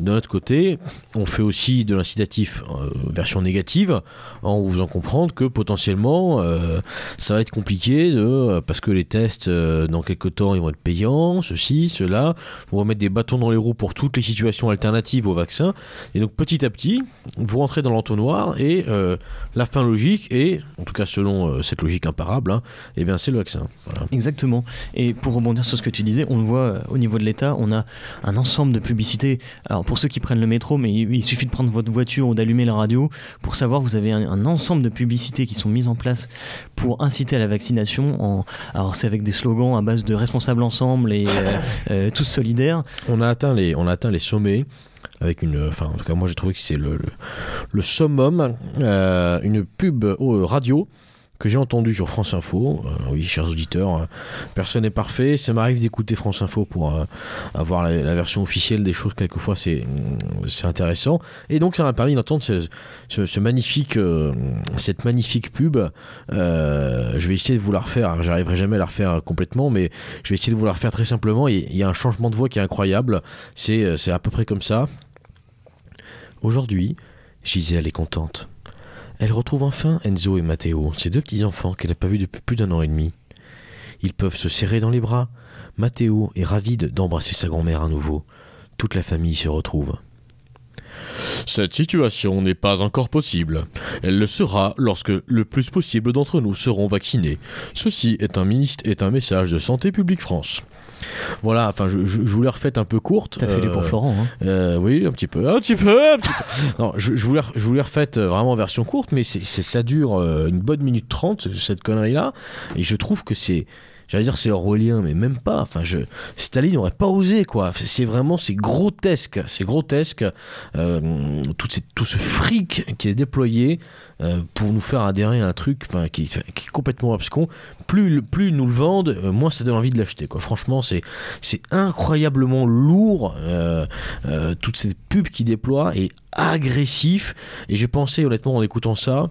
D'un autre côté, on fait aussi de l'incitatif euh, version négative en vous en comprendre que potentiellement euh, ça va être compliqué de, parce que les tests euh, dans quelques temps ils vont être payants, ceci, cela. On va mettre des bâtons dans les roues pour toutes les situations alternatives au vaccin. Et donc petit à petit, vous rentrez dans l'entonnoir et euh, la fin logique est, en tout cas selon cette logique imparable, hein, et bien c'est le vaccin. Exactement. Et pour rebondir sur ce que tu disais, on le voit au niveau de l'État, on a un ensemble de publicités. Alors pour ceux qui prennent le métro, mais il, il suffit de prendre votre voiture ou d'allumer la radio pour savoir vous avez un, un, ensemble de publicités qui sont mises en place pour inciter à la vaccination. En, alors c'est avec des slogans à base de responsables ensemble et euh, euh, tous solidaires. On a atteint les, on a atteint les sommets avec une enfin en tout cas moi j'ai trouvé que c'est le, le, le, summum euh, une pub radio que j'ai entendu sur France Info. Euh, oui, chers auditeurs, euh, personne n'est parfait. Ça m'arrive d'écouter France Info pour euh, avoir la, version officielle des choses. Quelquefois, c'est c'est intéressant. Et donc, ça m'a permis d'entendre ce, magnifique, cette magnifique pub. Je vais essayer de vous la refaire. J'arriverai jamais à la refaire complètement, mais je vais essayer de vous la refaire très simplement. Il y a un changement de voix qui est incroyable. C'est c'est à peu près comme ça. Aujourd'hui, Gisèle est contente. Elle retrouve enfin Enzo et Matteo, ses deux petits-enfants qu'elle n'a pas vus depuis plus d'un an et demi. Ils peuvent se serrer dans les bras. Matteo est ravi de- d'embrasser sa grand-mère à nouveau. Toute la famille se retrouve. Cette situation n'est pas encore possible. Elle le sera lorsque le plus possible d'entre nous seront vaccinés. Ceci est un, ministre, est un message de Santé publique France. Voilà, enfin, je, je- je vous l'ai refait un peu courte. T'as fait les Euh, pour Florent. Hein. euh, oui, un petit peu, un petit peu, un petit peu. Non, je, je vous l'ai, je vous refaite euh, vraiment en version courte, mais c'est, ça dure euh, une bonne minute trente, cette connerie-là, et je trouve que c'est, j'allais dire c'est orwellien, mais même pas. Enfin, je, Staline n'aurait pas osé, quoi. C'est vraiment, c'est grotesque, c'est grotesque, euh, tout, tout ce fric qui est déployé euh, pour nous faire adhérer à un truc, qui, est complètement abscon. Plus, plus ils nous le vendent, euh, moins ça donne envie de l'acheter, quoi. Franchement, c'est, c'est incroyablement lourd. toutes ces pubs qui déploient et agressif. Et j'ai pensé, honnêtement, en écoutant ça,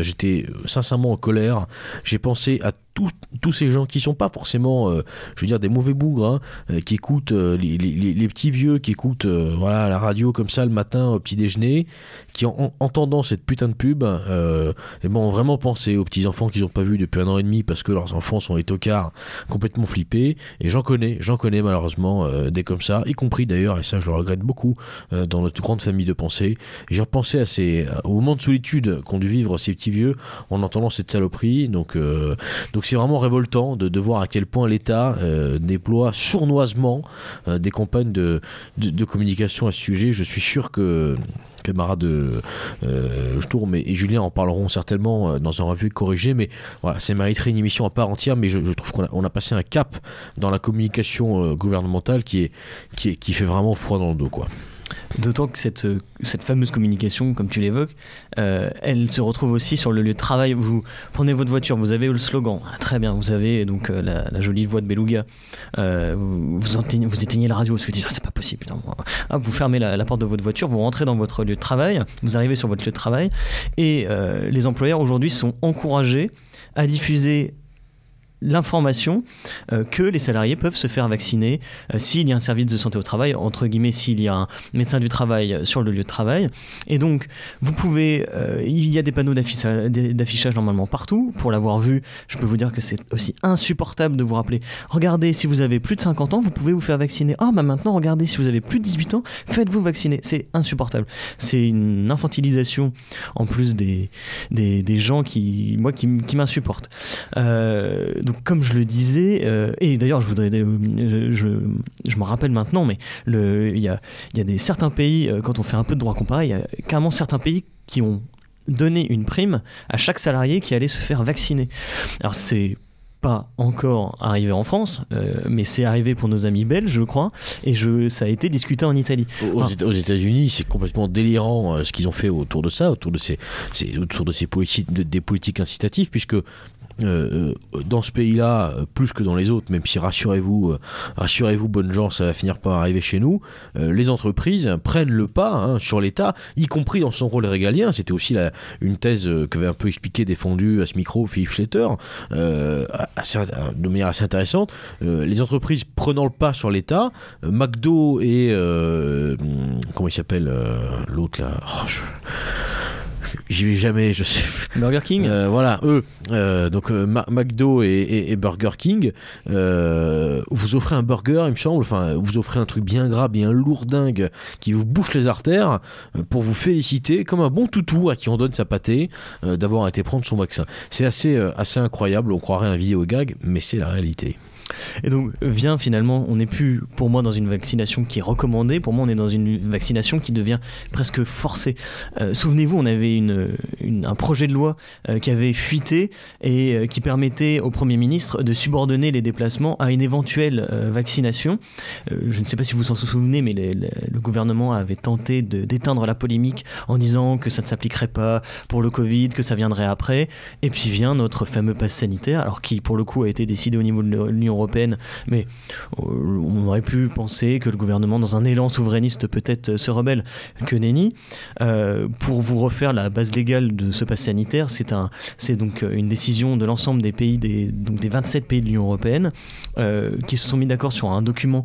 j'étais sincèrement en colère. J'ai pensé à tous- ces gens qui sont pas forcément, euh, je veux dire, des mauvais bougres, hein, euh, qui écoutent euh, les, les- les- les petits vieux, qui écoutent voilà la radio comme ça le matin au petit déjeuner, qui en, en- entendant cette putain de pub, et bon, ont vraiment pensé aux petits enfants qu'ils n'ont pas vus depuis un an et demi parce que leurs enfants sont des tocards complètement flippés. Et j'en connais, j'en connais malheureusement des comme ça, y compris d'ailleurs, et ça je le regrette beaucoup, dans notre grande famille de pensée. J'ai repensé à ces, au moment de solitude qu'ont dû vivre ces petits vieux en entendant cette saloperie. Donc, donc c'est vraiment révoltant de, voir à quel point l'État euh, déploie sournoisement euh, des campagnes de, communication à ce sujet. Je suis sûr que camarades euh, euh, Sturm et, et Julien en parleront certainement euh, dans un revue corrigé, mais voilà, ça mériterait une émission à part entière, mais je, trouve qu'on a, passé un cap dans la communication euh, gouvernementale qui, fait vraiment froid dans le dos. D'autant que cette, euh, cette fameuse communication, comme tu l'évoques, euh, elle se retrouve aussi sur le lieu de travail. Vous prenez votre voiture, vous avez le slogan, Ah, très bien, vous avez donc euh, la, la jolie voix de Beluga, vous, vous, éteignez, la radio, vous vous dites, Ah, c'est pas possible, putain. Ah, vous fermez la, porte de votre voiture, vous rentrez dans votre lieu de travail, vous arrivez sur votre lieu de travail, et les employeurs aujourd'hui sont encouragés à diffuser l'information euh, que les salariés peuvent se faire vacciner euh, s'il y a un service de santé au travail, entre guillemets, s'il y a un médecin du travail sur le lieu de travail. Et donc, vous pouvez, euh, il y a des panneaux d'afficha- d'affichage normalement partout. Pour l'avoir vu, je peux vous dire que c'est aussi insupportable de vous rappeler, regardez, si vous avez plus de 50 ans, vous pouvez vous faire vacciner. Ah, bah maintenant, regardez, si vous avez plus de 18 ans, faites-vous vacciner. C'est insupportable. C'est une infantilisation en plus des, des, des gens qui, moi, qui, qui m'insupportent. Donc, comme je le disais, euh, et d'ailleurs, je voudrais, euh, je, je, je me rappelle maintenant, mais il y a, il y a des certains pays, euh, quand on fait un peu de droit comparé, il y a carrément certains pays qui ont donné une prime à chaque salarié qui allait se faire vacciner. Alors, c'est pas encore arrivé en France, euh, mais c'est arrivé pour nos amis belges, je crois, et je, ça a été discuté en Italie. Aux. Éta- aux États-Unis, c'est complètement délirant euh, ce qu'ils ont fait autour de ça, autour de ces, ces- autour de ces politiques, de- des politiques incitatives, puisque euh, euh, dans ce pays-là, euh, plus que dans les autres, même si rassurez-vous, rassurez-vous, bonnes gens, ça va finir par arriver chez nous, les entreprises prennent le pas hein, sur l'État, y compris dans son rôle régalien. C'était aussi une thèse euh, qu'avait un peu expliqué, défendue à ce micro Philippe Schletter, assez- de manière assez intéressante. Les entreprises prenant le pas sur l'État, McDo et hum, comment il s'appelle l'autre là Oh, J'y vais jamais, je sais. Burger King Euh, voilà, eux, euh, donc euh, Ma- McDo et, et- et Burger King, euh, vous offrez un burger, il me semble, enfin, vous offrez un truc bien gras, bien lourdingue, qui vous bouche les artères, pour vous féliciter, comme un bon toutou à qui on donne sa pâtée, d'avoir été prendre son vaccin. C'est assez, assez incroyable, on croirait un vidéo gag, mais c'est la réalité. Et donc vient finalement, on n'est plus pour moi dans une vaccination qui est recommandée, pour moi on est dans une vaccination qui devient presque forcée. Euh, souvenez-vous, on avait un projet de loi euh, qui avait fuité et euh, qui permettait au Premier ministre de subordonner les déplacements à une éventuelle vaccination. Je ne sais pas si vous vous en souvenez, mais le gouvernement avait tenté d'éteindre la polémique en disant que ça ne s'appliquerait pas pour le Covid, que ça viendrait après. Et puis vient notre fameux pass sanitaire, alors qui pour le coup a été décidé au niveau de l'Union mais euh, on aurait pu penser que le gouvernement, dans un élan souverainiste, peut-être se rebelle. Que nenni. Euh, pour vous refaire la base légale de ce pass sanitaire, c'est un, donc une décision de l'ensemble des pays, des, donc des 27 pays de l'Union européenne, euh, qui se sont mis d'accord sur un document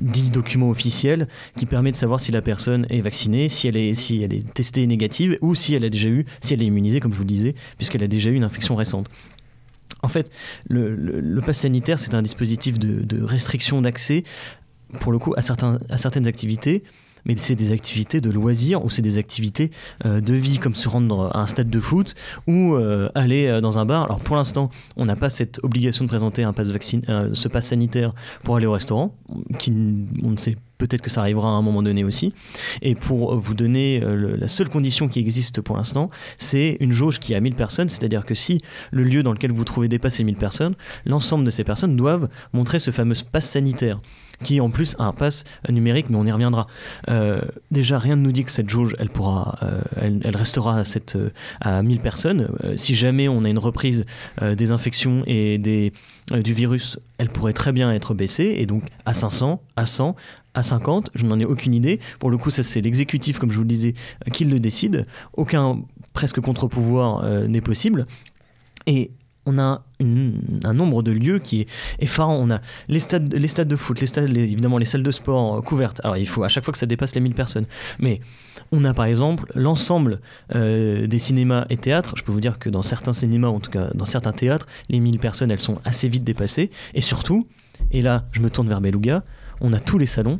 dit document officiel qui permet de savoir si la personne est vaccinée, si elle est, si elle est testée négative ou si elle a déjà eu, si elle est immunisée, comme je vous le disais, puisqu'elle a déjà eu une infection récente. En fait, le, le, pass sanitaire, c'est un dispositif de, restriction d'accès, pour le coup, à certaines activités, mais c'est des activités de loisirs ou c'est des activités euh, de vie comme se rendre à un stade de foot ou euh, aller dans un bar. Alors pour l'instant, on n'a pas cette obligation de présenter un euh, ce pass sanitaire pour aller au restaurant, qui on ne sait peut-être que ça arrivera à un moment donné aussi. Et pour vous donner la seule condition qui existe pour l'instant, c'est une jauge qui à 1000 personnes, c'est-à-dire que si le lieu dans lequel vous trouvez dépasse les 1000 personnes, l'ensemble de ces personnes doivent montrer ce fameux pass sanitaire qui en plus a un pass numérique, mais on y reviendra. Euh, déjà, rien ne nous dit que cette jauge, elle pourra, euh, elle, restera à, cette, euh, à 1000 personnes. si jamais on a une reprise des infections et des, du virus, elle pourrait très bien être baissée, et donc à 500, à 100, à 50, je n'en ai aucune idée. Pour le coup, ça c'est l'exécutif, comme je vous le disais, qui le décide. Aucun presque contre-pouvoir n'est possible. Et on a un nombre de lieux qui est effarant. On a les stades, de foot, les stades, évidemment les salles de sport couvertes. Alors il faut à chaque fois que ça dépasse les 1000 personnes. Mais on a par exemple l'ensemble euh, des cinémas et théâtres. Je peux vous dire que dans certains cinémas, en tout cas dans certains théâtres, les 1000 personnes, elles sont assez vite dépassées. Et surtout, et là je me tourne vers Beluga, on a tous les salons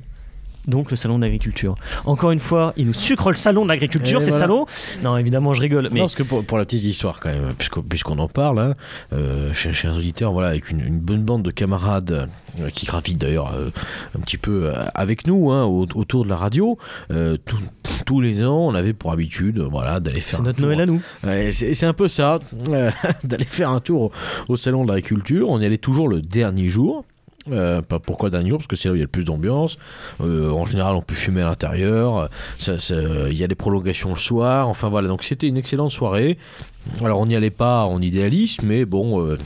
donc le salon de l'agriculture. Encore une fois, il nous sucre le salon de l'agriculture, c'est voilà. salaud. Non, évidemment, je rigole. Mais... Non, parce que pour, pour la petite histoire, quand même, puisqu'on puisqu en parle, hein, euh, chers, chers auditeurs, voilà, avec une, une, bonne bande de camarades euh, qui gravitent d'ailleurs euh, un petit peu avec nous hein, autour de la radio, tout, tous les ans, on avait pour habitude voilà, d'aller faire. C'est notre Noël à nous. c'est un peu ça, d'aller faire un tour au, au salon de l'agriculture. On y allait toujours le dernier jour. Euh, pas pourquoi dernier jour parce que c'est là où il y a le plus d'ambiance. Euh, en général on peut fumer à l'intérieur. Il y a des prolongations le soir. Enfin voilà. Donc c'était une excellente soirée. Alors on n'y allait pas en idéaliste mais bon euh,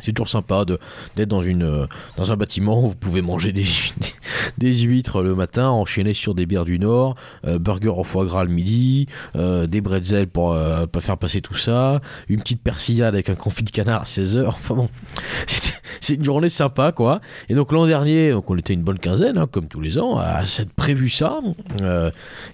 c'est toujours sympa d'être dans, une, dans un bâtiment où vous pouvez manger des, huîtres le matin, enchaîner sur des bières du Nord, euh, burger au foie gras le midi, euh, des bretzels pour euh, faire passer tout ça, une petite persillade avec un confit de canard à 16h. Enfin bon, c'est une journée sympa quoi. Et donc l'an dernier, donc on était une bonne quinzaine, hein, comme tous les ans, à s'être prévu ça.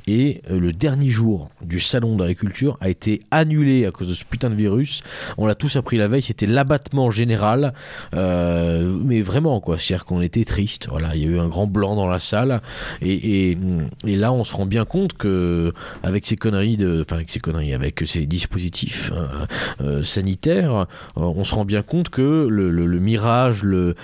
et le dernier jour du salon d'agriculture a été annulé à cause de ce putain de virus. On l'a tous appris la veille, c'était l'abattement général euh, mais vraiment quoi c'est à dire qu'on était triste voilà il y a eu un grand blanc dans la salle et, là on se rend bien compte que avec ces conneries enfin avec ces conneries avec ces dispositifs euh, euh, sanitaires euh, on se rend bien compte que le, le, le le,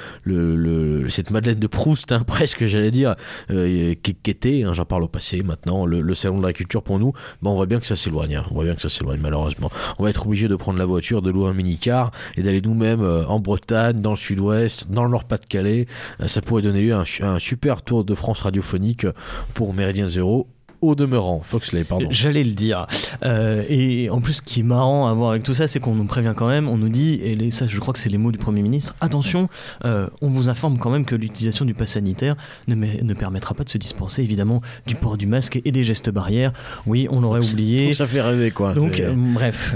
cette Madeleine de Proust hein, presque j'allais dire qu'était hein, j'en parle au passé maintenant le, salon de l'agriculture pour nous. On voit bien que ça s'éloigne hein, on voit bien que ça s'éloigne malheureusement. On va être obligé de prendre la voiture de louer un mini-car et d'aller nous-mêmes en Bretagne, dans le sud-ouest, dans le Nord-Pas-de-Calais. Ça pourrait donner lieu à un, un super tour de France radiophonique pour Méridien Zéro au demeurant. Foxley, pardon. J'allais le dire. Euh, et en plus, ce qui est marrant à voir avec tout ça, c'est qu'on nous prévient quand même, on nous dit, et les, ça, je crois que c'est les mots du Premier ministre, attention, euh, on vous informe quand même que l'utilisation du pass sanitaire ne, ne, permettra pas de se dispenser, évidemment, du port du masque et des gestes barrières. Oui, on l'aurait oublié. Ça fait rêver, quoi. Donc, euh, bref,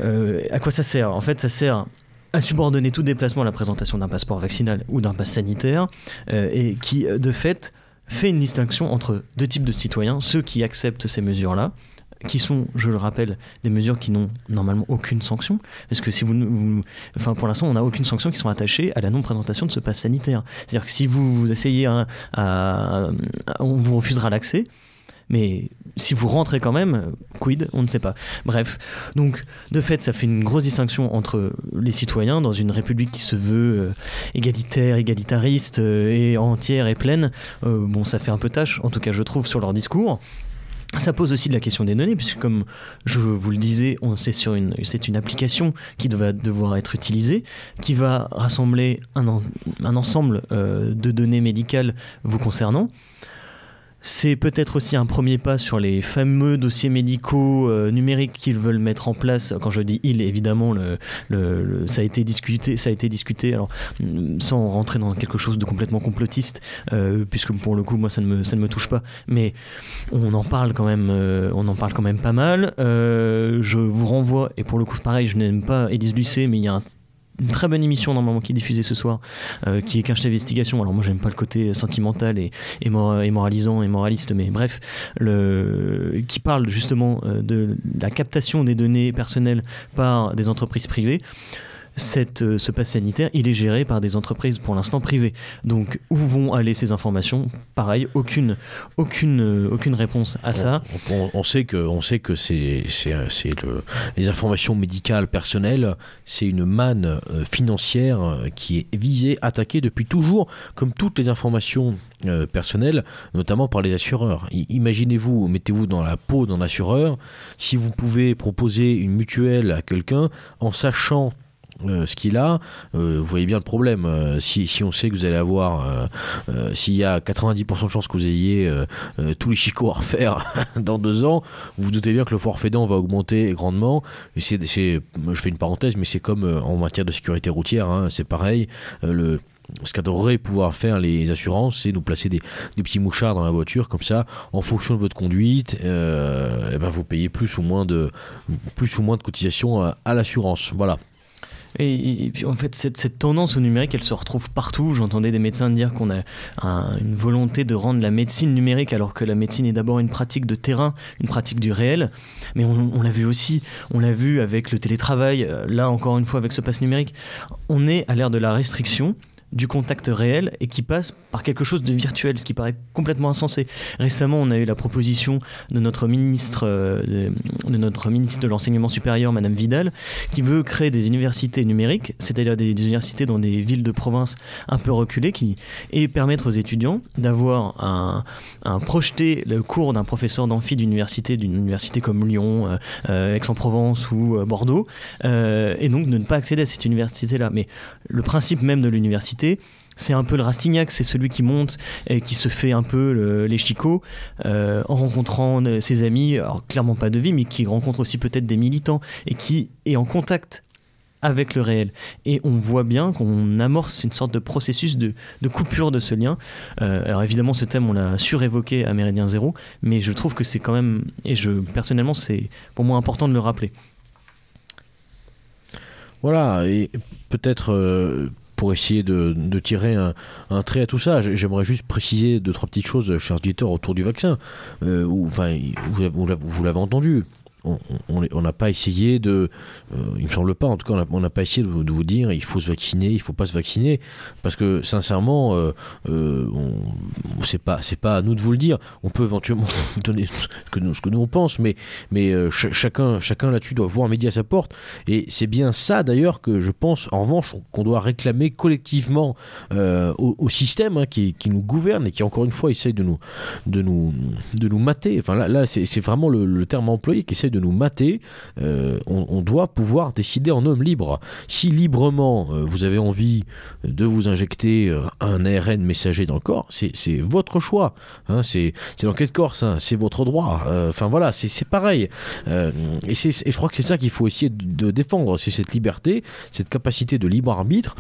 à quoi ça sert? En fait, ça sert à subordonner tout déplacement à la présentation d'un passeport vaccinal ou d'un pass sanitaire, euh, et qui, de fait, fait une distinction entre deux types de citoyens, ceux qui acceptent ces mesures-là, qui sont, je le rappelle, des mesures qui n'ont normalement aucune sanction, parce que si vous, vous enfin pour l'instant, on n'a aucune sanction qui sont attachées à la non-présentation de ce pass sanitaire. C'est-à-dire que si vous, vous essayez, à, on vous refusera l'accès, Mais si vous rentrez quand même, quid, on ne sait pas. Bref, donc de fait, ça fait une grosse distinction entre les citoyens dans une république qui se veut euh, égalitaire, égalitariste euh, et entière et pleine. Euh, bon, ça fait un peu tâche, en tout cas je trouve, sur leur discours. Ça pose aussi de la question des données, puisque comme je vous le disais, c'est sur une c'est une application qui va devoir être utilisée, qui va rassembler un, en- un ensemble de données médicales vous concernant. C'est peut-être aussi un premier pas sur les fameux dossiers médicaux euh, numériques qu'ils veulent mettre en place. Quand je dis ils, évidemment, ça a été discuté, ça a été discuté. Alors, mm, sans rentrer dans quelque chose de complètement complotiste, euh, puisque pour le coup, moi, ça ne me, ça ne me touche pas. Mais on en parle quand même, euh, on en parle quand même pas mal. Je vous renvoie, et pour le coup, pareil, je n'aime pas Élise Lucet, mais il y a un- une très bonne émission normalement qui est diffusée ce soir, euh, qui est Cache d'investigation. Alors moi j'aime pas le côté sentimental et, et, mor- et moralisant et moraliste, mais bref, qui parle justement euh, de la captation des données personnelles par des entreprises privées. Cette, euh, ce pass sanitaire, il est géré par des entreprises pour l'instant privées. Donc, où vont aller ces informations? Pareil, aucune, aucune, euh, aucune réponse à ça. On, sait que, on sait que c'est, c'est, c'est le, les informations médicales personnelles, c'est une manne euh, financière qui est visée, attaquée depuis toujours, comme toutes les informations personnelles, notamment par les assureurs. Imaginez-vous, mettez-vous dans la peau d'un assureur, si vous pouvez proposer une mutuelle à quelqu'un en sachant euh, ce qu'il a, euh, vous voyez bien le problème. Euh, si, on sait que vous allez avoir, s'il y a 90% de chances que vous ayez tous les chicots à refaire dans deux ans, vous vous doutez bien que le forfait dent va augmenter grandement. Et je fais une parenthèse, mais c'est comme en matière de sécurité routière, hein, c'est pareil. Ce qu'adoreraient pouvoir faire les assurances, c'est nous placer des, petits mouchards dans la voiture, comme ça, en fonction de votre conduite, euh, eh ben, vous payez plus ou moins de, plus ou moins de cotisations à l'assurance. Voilà. Et, puis en fait, cette, tendance au numérique, elle se retrouve partout. J'entendais des médecins dire qu'on a un- une volonté de rendre la médecine numérique, alors que la médecine est d'abord une pratique de terrain, une pratique du réel. Mais on, on l'a vu aussi, on l'a vu avec le télétravail, euh, là encore une fois avec ce pass numérique. On est à l'ère de la restriction du contact réel et qui passe par quelque chose de virtuel, ce qui paraît complètement insensé. Récemment, on a eu la proposition de notre ministre, euh, de, notre ministre de l'enseignement supérieur, Madame Vidal, qui veut créer des universités numériques, c'est-à-dire des, universités dans des villes de province un peu reculées, qui, et permettre aux étudiants d'avoir un, un projeter le cours d'un professeur d'amphi d'université, d'une université comme Lyon, euh, euh, Aix-en-Provence ou Bordeaux, et donc de ne pas accéder à cette université-là. Mais le principe même de l'université, c'est un peu le Rastignac, c'est celui qui monte et qui se fait un peu le- les chicots euh, en rencontrant euh, ses amis, alors clairement pas de vie, mais qui rencontre aussi peut-être des militants et qui est en contact avec le réel. Et on voit bien qu'on amorce une sorte de processus de, coupure de ce lien. Euh, alors évidemment, ce thème, on l'a surévoqué à Méridien Zéro, mais je trouve que c'est quand même, et je personnellement, c'est pour moi important de le rappeler. Voilà, et peut-être pour essayer de, tirer un, trait à tout ça, j'ai- j'aimerais juste préciser deux, trois petites choses, chers auditeurs, autour du vaccin. Euh, vous l'avez entendu. On n'a pas essayé de, euh, il me semble pas, en tout cas, on n'a- pas essayé de vous, dire il faut se vacciner, il faut pas se vacciner, parce que sincèrement, euh, euh, c'est pas, pas à nous de vous le dire. On peut éventuellement vous donner ce que nous, ce que nous on pense, mais, mais euh, ch- chacun, chacun là-dessus doit voir midi à sa porte. Et c'est bien ça d'ailleurs que je pense, en revanche, qu'on doit réclamer collectivement euh, au, système hein, qui, qui nous gouverne et qui encore une fois essaye de nous, de nous, de nous mater. Enfin là, c'est c'est vraiment le, terme employé qui de nous mater. Euh, on, doit pouvoir décider en homme libre. Si librement euh, vous avez envie de vous injecter euh, un ARN messager dans le corps, c'est votre choix. Hein, c'est corps ça? C'est votre droit. Enfin voilà, c'est pareil. Et, je crois que c'est ça qu'il faut essayer de, de défendre, c'est cette liberté, cette capacité de libre arbitre.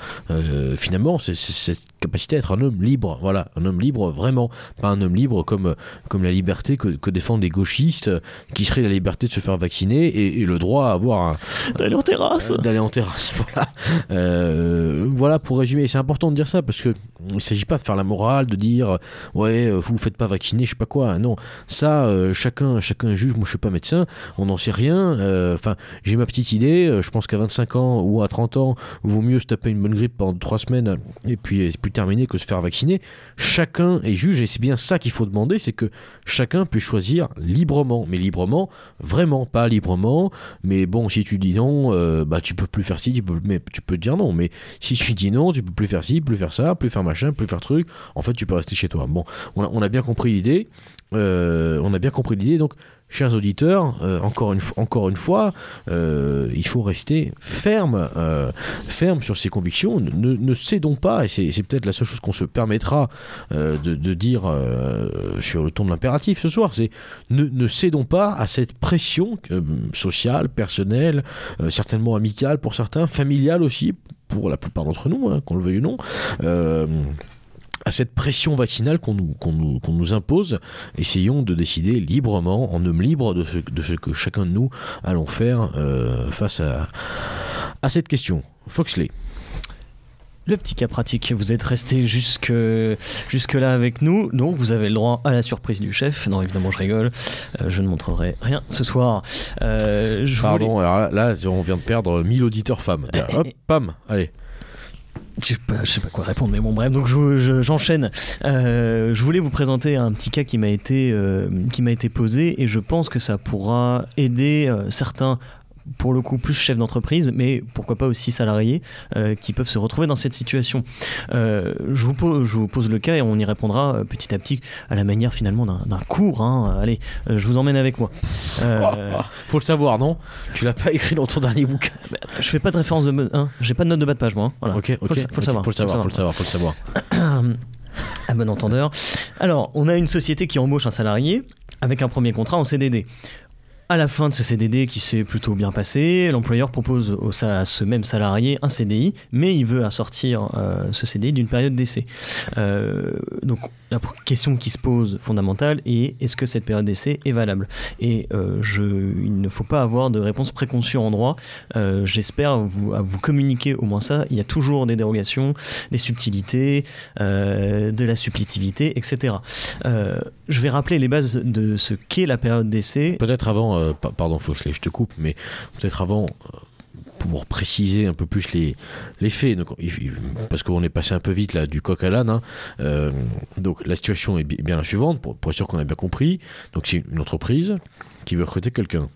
Finalement, c'est cette capacité à être un homme libre. Voilà, un homme libre vraiment, pas un homme libre comme comme la liberté que, que défendent les gauchistes, qui serait la liberté de se faire vacciner et, et le droit à avoir un, D'aller en terrasse. euh, d'aller en terrasse. Voilà. Euh, voilà pour résumer. C'est important de dire ça parce que il ne s'agit pas de faire la morale, de dire ouais euh, vous vous faites pas vacciner, je sais pas quoi. Non, ça euh, chacun chacun juge. Moi je suis pas médecin, on n'en sait rien. Euh, Enfin j'ai ma petite idée. Je pense qu'à 25 ans ou à 30 ans, il vaut mieux se taper une bonne grippe pendant 3 semaines et puis et puis plus que se faire vacciner. Chacun est juge et c'est bien ça qu'il faut demander, c'est que chacun peut choisir librement, mais librement, vraiment pas librement. Mais bon, si tu dis non, euh, bah tu peux plus faire ci, tu peux, mais tu peux dire non. Mais si tu dis non, tu peux plus faire ci, plus faire ça, plus faire machin, plus faire truc. En fait, tu peux rester chez toi. Bon, on a, on a bien compris l'idée. Euh, on a bien compris l'idée. Donc, chers auditeurs, euh, encore, une, fois, euh, il faut rester ferme, ferme sur ses convictions. Ne, cédons pas, et c'est peut-être la seule chose qu'on se permettra de, dire sur le ton de l'impératif ce soir, c'est ne, cédons pas à cette pression sociale, personnelle, certainement amicale pour certains, familiale aussi pour la plupart d'entre nous, hein, qu'on le veuille ou non à cette pression vaccinale qu'on nous, nous, nous, impose, essayons de décider librement, en homme libre, de ce, de ce que chacun de nous allons faire euh, face à, à cette question. Foxley. Le petit cas pratique, vous êtes resté jusque, jusque là avec nous, donc vous avez le droit à la surprise du chef. Non, évidemment, je rigole, euh, je ne montrerai rien ce soir. Euh, je Pardon, alors là, on vient de perdre 1000 auditeurs femmes. Hop, pam, allez je sais pas, quoi répondre, mais bon bref, donc j'enchaîne. Je, euh, je, voulais vous présenter un petit cas qui m'a été, euh, été posé et je pense que ça pourra aider euh, certains pour le coup plus chefs d'entreprise, mais pourquoi pas aussi salariés euh, qui peuvent se retrouver dans cette situation. Euh, je, vous pose, je, vous pose, le cas et on y répondra euh, petit à petit à la manière finalement d'un cours. Hein. Allez, je vous emmène avec moi. Faut le savoir, non? Tu l'as pas écrit dans ton dernier bouquin bah, Je fais pas de référence de... Hein, J'ai pas de note de bas de page moi. Hein. Voilà. Ok, ok. Faut, faut, le savoir. Faut le savoir, faut le savoir, faut le savoir. à bon entendeur. Alors, on a une société qui embauche un salarié avec un premier contrat en CDD. À la fin de ce CDD qui s'est plutôt bien passé, l'employeur propose à ce même salarié un CDI, mais il veut assortir euh, ce CDI d'une période d'essai. Euh, donc la question qui se pose fondamentale est est-ce que cette période d'essai est valable? Et euh, il ne faut pas avoir de réponse préconçue en droit. J'espère vous, vous communiquer au moins ça. Il y a toujours des dérogations, des subtilités, de la supplétivité, etc. je vais rappeler les bases de ce qu'est la période d'essai. Peut-être avant euh, pardon Foxley, je te coupe, mais peut-être avant, euh, pour préciser un peu plus les, faits, parce qu'on est passé un peu vite là du coq à l'âne. Hein, euh, donc la situation est bien la suivante, pour, pour être sûr qu'on a bien compris. Donc c'est une entreprise qui veut recruter quelqu'un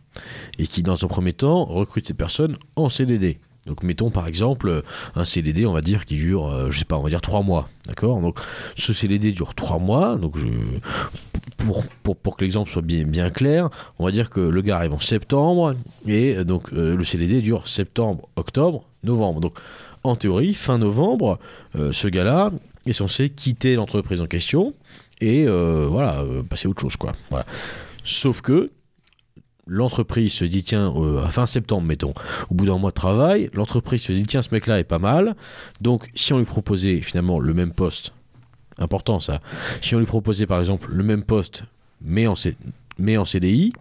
et qui, dans un premier temps, recrute ces personnes en CDD. Donc mettons par exemple un CDD, on va dire, qui dure, euh, je sais pas, on va dire trois mois. D'accord? Donc ce CDD dure trois mois. Donc pour, que l'exemple soit bien, clair, on va dire que le gars arrive en septembre et euh, donc euh, le CDD dure septembre, octobre, novembre. Donc en théorie, fin novembre, ce gars-là est censé quitter l'entreprise en question et voilà, passer à autre chose. Quoi. Sauf que l'entreprise se dit tiens euh, à fin septembre mettons au bout d'un mois de travail l'entreprise se dit tiens ce mec là est pas mal. Donc si on lui proposait finalement le même poste important ça si on lui proposait par exemple le même poste mais en, mais en CDI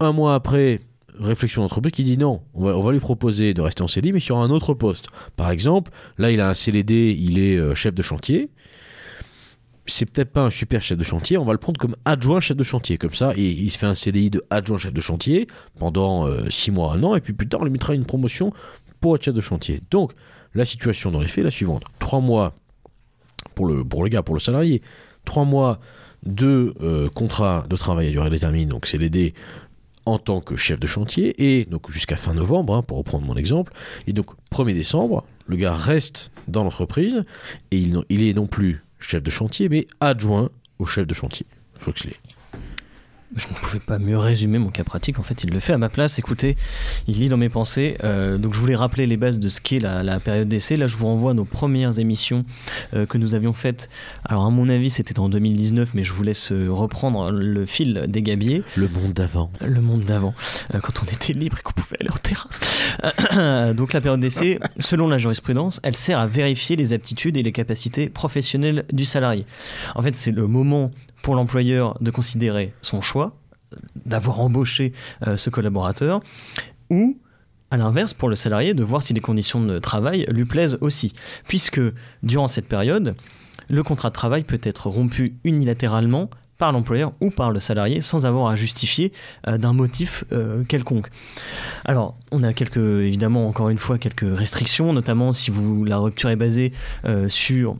un mois après réflexion d'entreprise qui dit non on va, on va, lui proposer de rester en CDI mais sur un autre poste. Par exemple là il a un CDD il est euh, chef de chantier c'est peut-être pas un super chef de chantier, on va le prendre comme adjoint chef de chantier, comme ça, et il se fait un CDI de adjoint chef de chantier pendant 6 euh, mois, un an, et puis plus tard on lui mettra une promotion pour être chef de chantier. Donc, la situation dans les faits est la suivante. 3 mois pour le, gars, pour le salarié, 3 mois de euh, contrat de travail à durée déterminée, donc c'est l'aider en tant que chef de chantier, et donc jusqu'à fin novembre, hein, pour reprendre mon exemple, et donc 1er décembre, le gars reste dans l'entreprise, et il est non plus chef de chantier, mais adjoint au chef de chantier, Foxley. Je ne pouvais pas mieux résumer mon cas pratique. En fait, il le fait à ma place. Écoutez, il lit dans mes pensées. Euh, donc, je voulais rappeler les bases de ce qu'est la, période d'essai. Là, je vous renvoie à nos premières émissions euh, que nous avions faites. Alors, à mon avis, c'était en 2019, mais je vous laisse euh, reprendre le fil des gabiers. Le monde d'avant. Le monde d'avant, quand on était libre et qu'on pouvait aller en terrasse. donc, la période d'essai, selon la jurisprudence, elle sert à vérifier les aptitudes et les capacités professionnelles du salarié. En fait, c'est le moment pour l'employeur de considérer son choix, d'avoir embauché euh, ce collaborateur, ou à l'inverse pour le salarié de voir si les conditions de travail lui plaisent aussi, puisque durant cette période, le contrat de travail peut être rompu unilatéralement par l'employeur ou par le salarié sans avoir à justifier euh, d'un motif euh, quelconque. Alors, on a quelques, évidemment, encore une fois, quelques restrictions, notamment si vous, la rupture est basée sur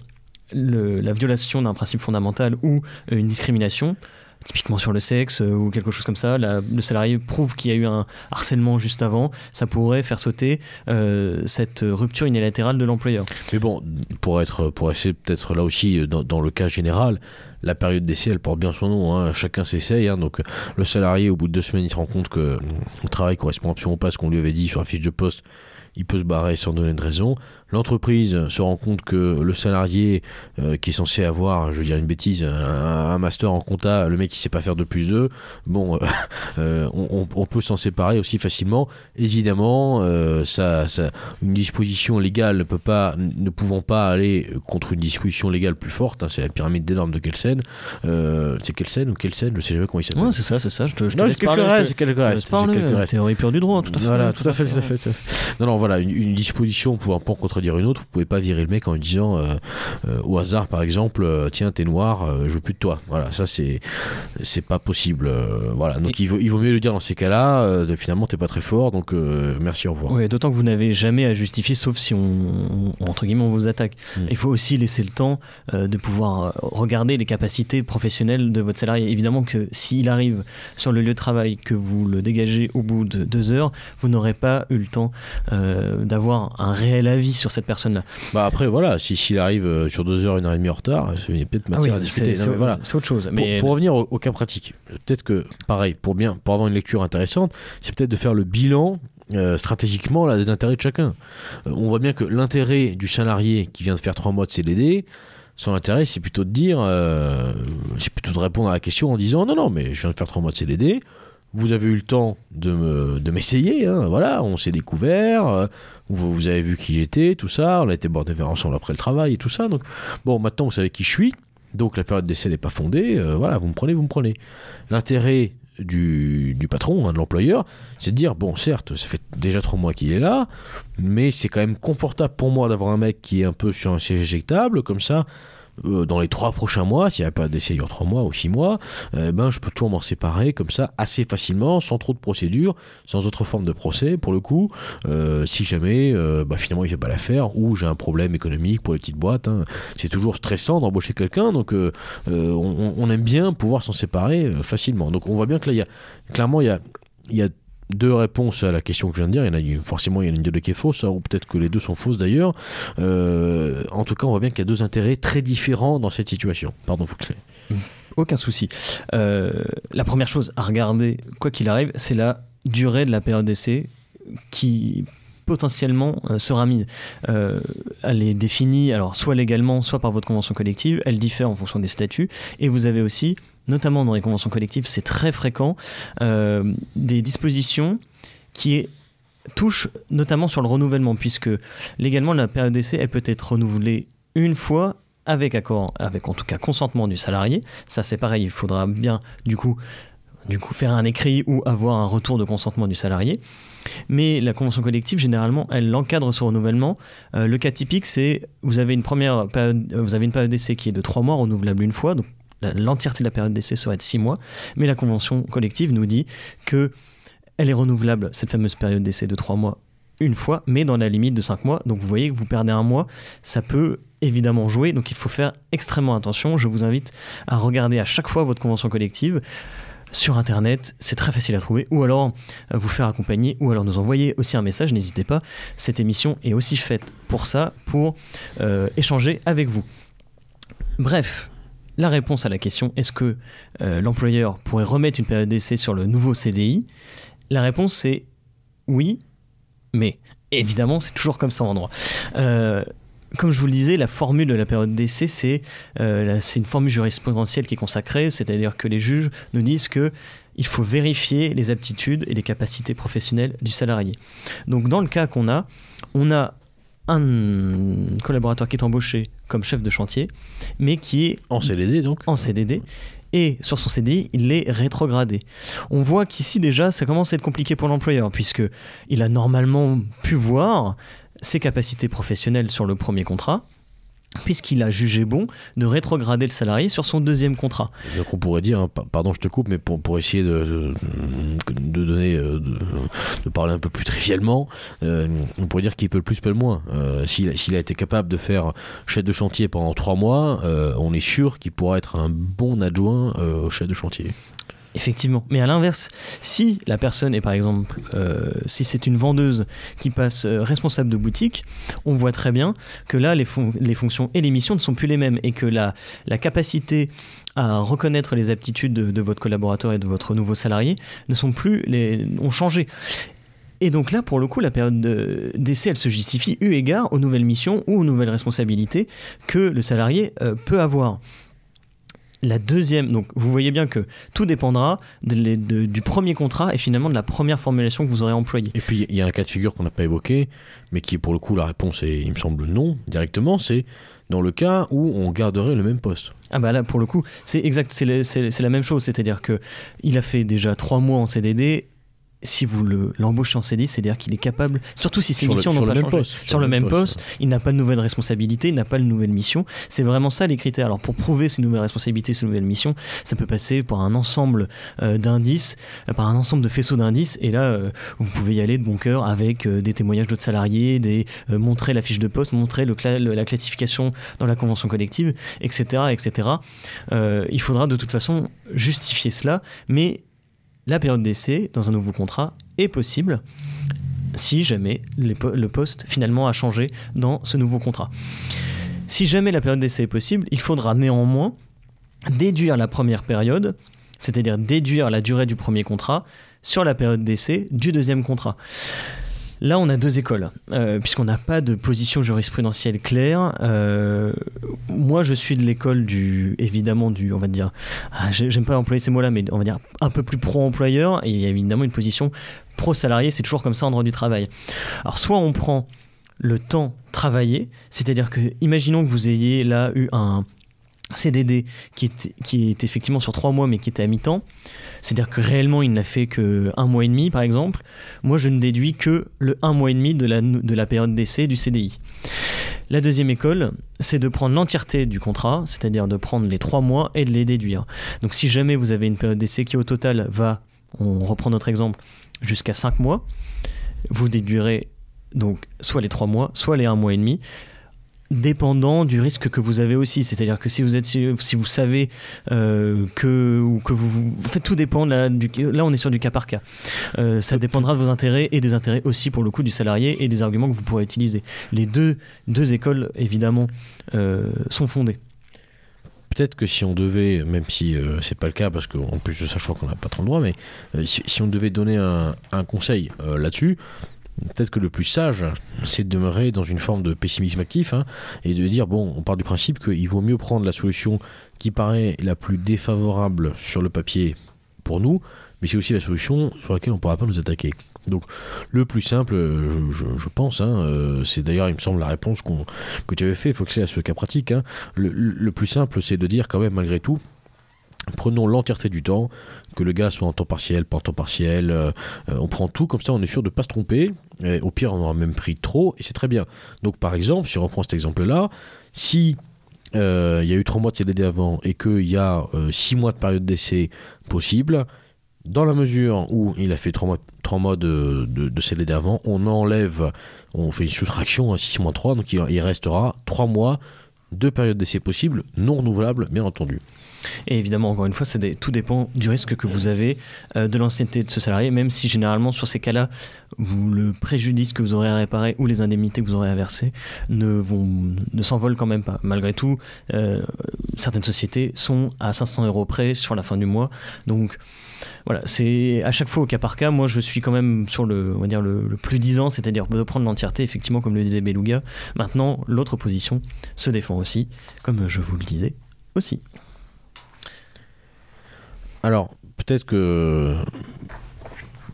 la violation d'un principe fondamental ou euh, une discrimination. Typiquement sur le sexe euh, ou quelque chose comme ça, le salarié prouve qu'il y a eu un harcèlement juste avant, ça pourrait faire sauter euh, cette rupture unilatérale de l'employeur. Mais bon, pour être, pour essayer peut-être là aussi, dans, le cas général, la période d'essai, elle porte bien son nom. hein. Chacun s'essaye. hein. Donc, le salarié, au bout de deux semaines, il se rend compte que le travail correspond absolument pas à ce qu'on lui avait dit sur la fiche de poste. Il peut se barrer sans donner de raison. L'entreprise se rend compte que le salarié euh, qui est censé avoir, je veux dire une bêtise, un, un master en compta, le mec qui sait pas faire de plus deux, bon, euh, euh, on, peut s'en séparer aussi facilement. Évidemment, euh, ça, ça, une disposition légale ne peut pas, ne pouvant pas aller contre une disposition légale plus forte. hein, c'est la pyramide des normes de Kelsen. C'est Kelsen ou Kelsen, je sais jamais comment il s'appelle. Ouais, c'est ça, c'est ça. Je te, je te Non, laisse parler, te- restes, j'ai quelques restes, laisse j'ai quelques restes. Théorie pure du droit, tout à fait. Voilà, tout à fait, tout à fait. tout à fait. Non, non, voilà, une, une disposition pouvant pas contredire une autre, vous pouvez pas virer le mec en lui disant euh, euh, au hasard, par exemple, euh, tiens, t'es noir, je veux plus de toi. Voilà, ça c'est c'est pas possible. voilà, donc il vaut, il vaut mieux le dire dans ces cas-là. finalement, t'es pas très fort, donc merci, au revoir. Oui, d'autant que vous n'avez jamais à justifier, sauf si on, on- entre guillemets, on vous attaque. Mm. Il faut aussi laisser le temps de pouvoir regarder les capacités professionnelles de votre salarié. Évidemment que s'il arrive sur le lieu de travail, que vous le dégagez au bout de deux heures, vous n'aurez pas eu le temps euh, d'avoir un réel avis sur cette personne-là. Bah après, voilà, si s'il arrive euh, sur deux heures, une heure et demie en retard, il y a peut-être Ah matière oui, à discuter. c'est- voilà. autre chose. Pour, revenir au, au cas pratique, peut-être que, pareil, pour, bien, pour avoir une lecture intéressante, c'est peut-être de faire le bilan euh, stratégiquement là, des intérêts de chacun. Euh, on voit bien que l'intérêt du salarié qui vient de faire trois mois de CDD, son intérêt, c'est plutôt de dire, euh, c'est plutôt de répondre à la question en disant non, non, mais je viens de faire trois mois de CDD. Vous avez eu le temps de me- de m'essayer, hein, voilà, on s'est découvert, euh, vous, vous avez vu qui j'étais, tout ça, on a été boire des verres ensemble après le travail et tout ça. Donc, bon, maintenant vous savez qui je suis, donc la période d'essai n'est pas fondée, euh, voilà, vous me prenez, vous me prenez. L'intérêt du, du patron, hein, de l'employeur, c'est de dire, bon, certes, ça fait déjà trois mois qu'il est là, mais c'est quand même confortable pour moi d'avoir un mec qui est un peu sur un siège éjectable, comme ça, euh, dans les trois prochains mois, s'il n'y a pas d'essai dure trois mois ou six mois, euh, ben, je peux toujours m'en séparer comme ça assez facilement, sans trop de procédure, sans autre forme de procès pour le coup, euh, si jamais euh, bah, finalement il fait pas l'affaire ou j'ai un problème économique pour les petites boîtes. hein. C'est toujours stressant d'embaucher quelqu'un, donc on, aime bien pouvoir s'en séparer facilement. Donc on voit bien que là, y a, clairement, il y a, y a deux réponses à la question que je viens de dire. Il y en a une- forcément, il y en a une deux qui est fausse, hein, ou peut-être que les deux sont fausses d'ailleurs. Euh, en tout cas, on voit bien qu'il y a deux intérêts très différents dans cette situation. Pardon, Fouxley. Aucun souci. Euh, la première chose à regarder, quoi qu'il arrive, c'est la durée de la période d'essai qui potentiellement euh, sera mise. Elle est définie, alors soit légalement, soit par votre convention collective. Elle diffère en fonction des statuts. Et vous avez aussi, notamment dans les conventions collectives, c'est très fréquent, euh, des dispositions qui touchent notamment sur le renouvellement, puisque légalement, la période d'essai, elle peut être renouvelée une fois avec accord, avec en tout cas consentement du salarié. Ça, c'est pareil, il faudra bien, du coup, du coup, faire un écrit ou avoir un retour de consentement du salarié. Mais la convention collective, généralement, elle encadre ce renouvellement. Euh, le cas typique, c'est vous avez une première vous avez une période d'essai qui est de trois mois, renouvelable une fois. L'entièreté de la période d'essai serait de six mois. Mais la convention collective nous dit que elle est renouvelable, cette fameuse période d'essai de trois mois, une fois, mais dans la limite de cinq mois. Donc vous voyez que vous perdez un mois, ça peut évidemment jouer, donc il faut faire extrêmement attention. Je vous invite à regarder à chaque fois votre convention collective sur internet, c'est très facile à trouver, ou alors euh, vous faire accompagner, ou alors nous envoyer aussi un message, n'hésitez pas, cette émission est aussi faite pour ça, pour euh, échanger avec vous. Bref, la réponse à la question est-ce que euh, l'employeur pourrait remettre une période d'essai sur le nouveau CDI La réponse c'est oui, mais évidemment c'est toujours comme ça en droit. Euh, comme je vous le disais, la formule de la période d'essai, c'est euh, c'est une formule jurisprudentielle qui est consacrée, c'est-à-dire que les juges nous disent que il faut vérifier les aptitudes et les capacités professionnelles du salarié. Donc dans le cas qu'on a, on a un collaborateur qui est embauché comme chef de chantier, mais qui est En CDD donc en CDD. Et sur son CDI, il est rétrogradé. On voit qu'ici déjà, ça commence à être compliqué pour l'employeur, puisque il a normalement pu voir ses capacités professionnelles sur le premier contrat. Puisqu'il a jugé bon de rétrograder le salarié sur son deuxième contrat. Donc on pourrait dire, hein, pardon je te coupe, mais pour, pour essayer de, de, donner, euh, de, parler un peu plus trivialement, euh, on pourrait dire qu'il peut le plus, peut le moins. Euh, s'il a été capable de faire chef de chantier pendant trois mois, on est sûr qu'il pourra être un bon adjoint au chef de chantier. Effectivement. Mais à l'inverse, si la personne est par exemple, euh, si c'est une vendeuse qui passe euh, responsable de boutique, on voit très bien que là, les, fonctions et les missions ne sont plus les mêmes et que la, la capacité à reconnaître les aptitudes de, votre collaborateur et de votre nouveau salarié ne sont plus les, ont changé. Et donc là, pour le coup, la période d'essai, elle se justifie eu égard aux nouvelles missions ou aux nouvelles responsabilités que le salarié euh, peut avoir. La deuxième, donc vous voyez bien que tout dépendra du premier contrat et finalement de la première formulation que vous aurez employée. Et puis il y a un cas de figure qu'on n'a pas évoqué, mais qui pour le coup la réponse est, il me semble non directement, c'est dans le cas où on garderait le même poste. Ah bah là pour le coup c'est exact, c'est la même chose, c'est-à-dire que il a fait déjà trois mois en CDD si vous l'embauchez en CDI, c'est-à-dire qu'il est capable, surtout si ses missions n'ont pas changé, poste, sur, le même poste, il n'a pas de nouvelles responsabilités, il n'a pas de nouvelles missions. C'est vraiment ça les critères. Alors pour prouver ces nouvelles responsabilités, ces nouvelles missions, ça peut passer par un ensemble euh, d'indices, euh, par un ensemble de faisceaux d'indices. Et là, euh, vous pouvez y aller de bon cœur avec des témoignages d'autres salariés, des montrer la fiche de poste, montrer le la classification dans la convention collective, etc., etc. il faudra de toute façon justifier cela, mais la période d'essai dans un nouveau contrat est possible si jamais le poste finalement a changé dans ce nouveau contrat. Si jamais la période d'essai est possible, il faudra néanmoins déduire la première période, c'est-à-dire déduire la durée du premier contrat sur la période d'essai du deuxième contrat. Là, on a deux écoles, euh, puisqu'on n'a pas de position jurisprudentielle claire. Euh, moi, je suis de l'école du, évidemment, du, on va dire, ah, j'aime pas employer ces mots-là, mais on va dire un peu plus pro-employeur, et il y a évidemment une position pro-salarié, c'est toujours comme ça en droit du travail. Alors, soit on prend le temps travaillé, c'est-à-dire que, imaginons que vous ayez là eu un, CDD qui est, qui est effectivement sur trois mois mais qui était à mi-temps, c'est-à-dire que réellement il n'a fait que un mois et demi par exemple, moi je ne déduis que le un mois et demi de la, de la période d'essai du CDI. La deuxième école, c'est de prendre l'entièreté du contrat, c'est-à-dire de prendre les trois mois et de les déduire. Donc si jamais vous avez une période d'essai qui au total va, on reprend notre exemple, jusqu'à cinq mois, vous déduirez donc soit les trois mois, soit les un mois et demi dépendant du risque que vous avez aussi. C'est-à-dire que si vous êtes, si vous savez euh, que ou que vous, en fait, tout dépend là. Là, on est sur du cas par cas. Euh, ça dépendra de vos intérêts et des intérêts aussi pour le coup du salarié et des arguments que vous pourrez utiliser. Les deux deux écoles évidemment euh, sont fondées. Peut-être que si on devait, même si c'est pas le cas, parce qu'en plus de ça, je crois qu'on n'a pas trop le droit, mais si, on devait donner un, un conseil là-dessus, peut-être que le plus sage, c'est de demeurer dans une forme de pessimisme actif hein, et de dire bon, on part du principe qu'il vaut mieux prendre la solution qui paraît la plus défavorable sur le papier pour nous, mais c'est aussi la solution sur laquelle on ne pourra pas nous attaquer. Donc le plus simple, je, pense, hein, euh, c'est d'ailleurs il me semble la réponse que tu avais fait, il faut que c'est à ce cas pratique. Hein. le, plus simple, c'est de dire quand même malgré tout, Prenons l'entièreté du temps, que le gars soit en temps partiel, pas en temps partiel, euh, euh, on prend tout, comme ça on est sûr de ne pas se tromper, au pire on aura même pris trop, et c'est très bien. Donc par exemple, si on reprend cet exemple-là, si euh, il y a eu 3 mois de CDD avant et qu'il y a 6 mois de période d'essai possible, dans la mesure où il a fait 3 mois, 3 mois de, de, CDD avant, on enlève, on fait une soustraction à 6 mois 3, donc il, il restera 3 mois de période d'essai possible, non renouvelable bien entendu. Et évidemment, encore une fois, tout dépend du risque que vous avez euh, de l'ancienneté de ce salarié, même si généralement sur ces cas-là, le préjudice que vous aurez à réparer ou les indemnités que vous aurez à verser ne s'envolent quand même pas. Malgré tout, euh, certaines sociétés sont à 500 euros près sur la fin du mois. Donc voilà, c'est à chaque fois au cas par cas. Moi, je suis quand même sur le, on va dire le, plus disant, c'est-à-dire de prendre l'entièreté, effectivement, comme le disait Beluga. Maintenant, l'autre position se défend aussi, comme je vous le disais aussi. Alors, peut-être que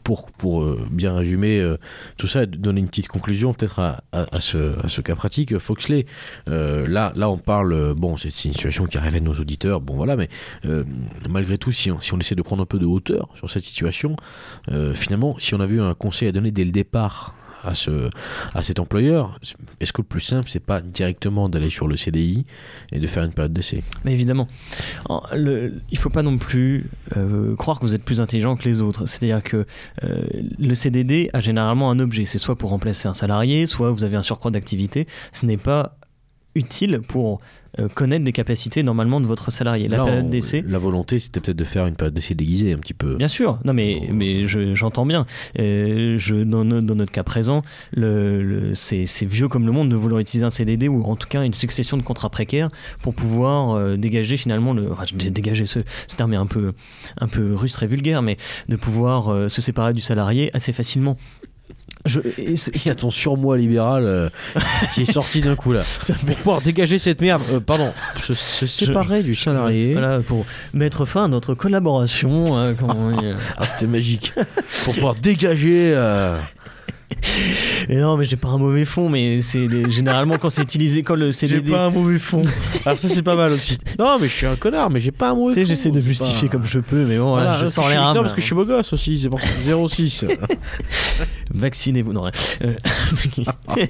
pour, pour euh, bien résumer euh, tout ça, donner une petite conclusion peut-être à, à, ce, cas pratique, Foxley, euh, là, là on parle, bon, c'est une situation qui révèle nos auditeurs, bon voilà, mais malgré tout, si on, si on, essaie de prendre un peu de hauteur sur cette situation, finalement, si on avait eu un conseil à donner dès le départ à, ce, à cet employeur. Est-ce que le plus simple, c'est pas directement d'aller sur le CDI et de faire une période d'essai? Mais évidemment, le, il faut pas non plus euh, croire que vous êtes plus intelligent que les autres. C'est-à-dire que euh, le CDD a généralement un objet. C'est soit pour remplacer un salarié, soit vous avez un surcroît d'activité. Ce n'est pas utile pour euh, connaître des capacités normalement de votre salarié. La période d'essai. La volonté, c'était peut-être de faire une période d'essai déguisée un petit peu. Bien sûr, non mais, mais j'entends bien. Euh, je, dans, dans, notre cas présent, le, c'est vieux comme le monde de vouloir utiliser un CDD ou en tout cas une succession de contrats précaires pour pouvoir euh, dégager finalement le. Enfin, dégager ce, ce terme est un peu, un peu russe, très vulgaire, mais de pouvoir se séparer du salarié assez facilement. Je, il y a ton surmoi libéral euh, qui est sorti d'un coup là. pour pouvoir dégager cette merde, euh, pardon, se, séparer du salarié. Voilà, pour mettre fin à notre collaboration. Hein, ah, c'était magique. pour pouvoir dégager. Et non, mais j'ai pas un mauvais fond, mais c'est généralement quand c'est utilisé, quand le CDD. J'ai pas un mauvais fond. Alors ça, c'est pas mal aussi. Non, mais je suis un connard, mais j'ai pas un mauvais fond. Tu sais, j'essaie de justifier comme je peux, mais bon, voilà, je sens les Non, parce que je suis beau gosse aussi, c'est pour ça. 06. Vaccinez-vous, non. Euh,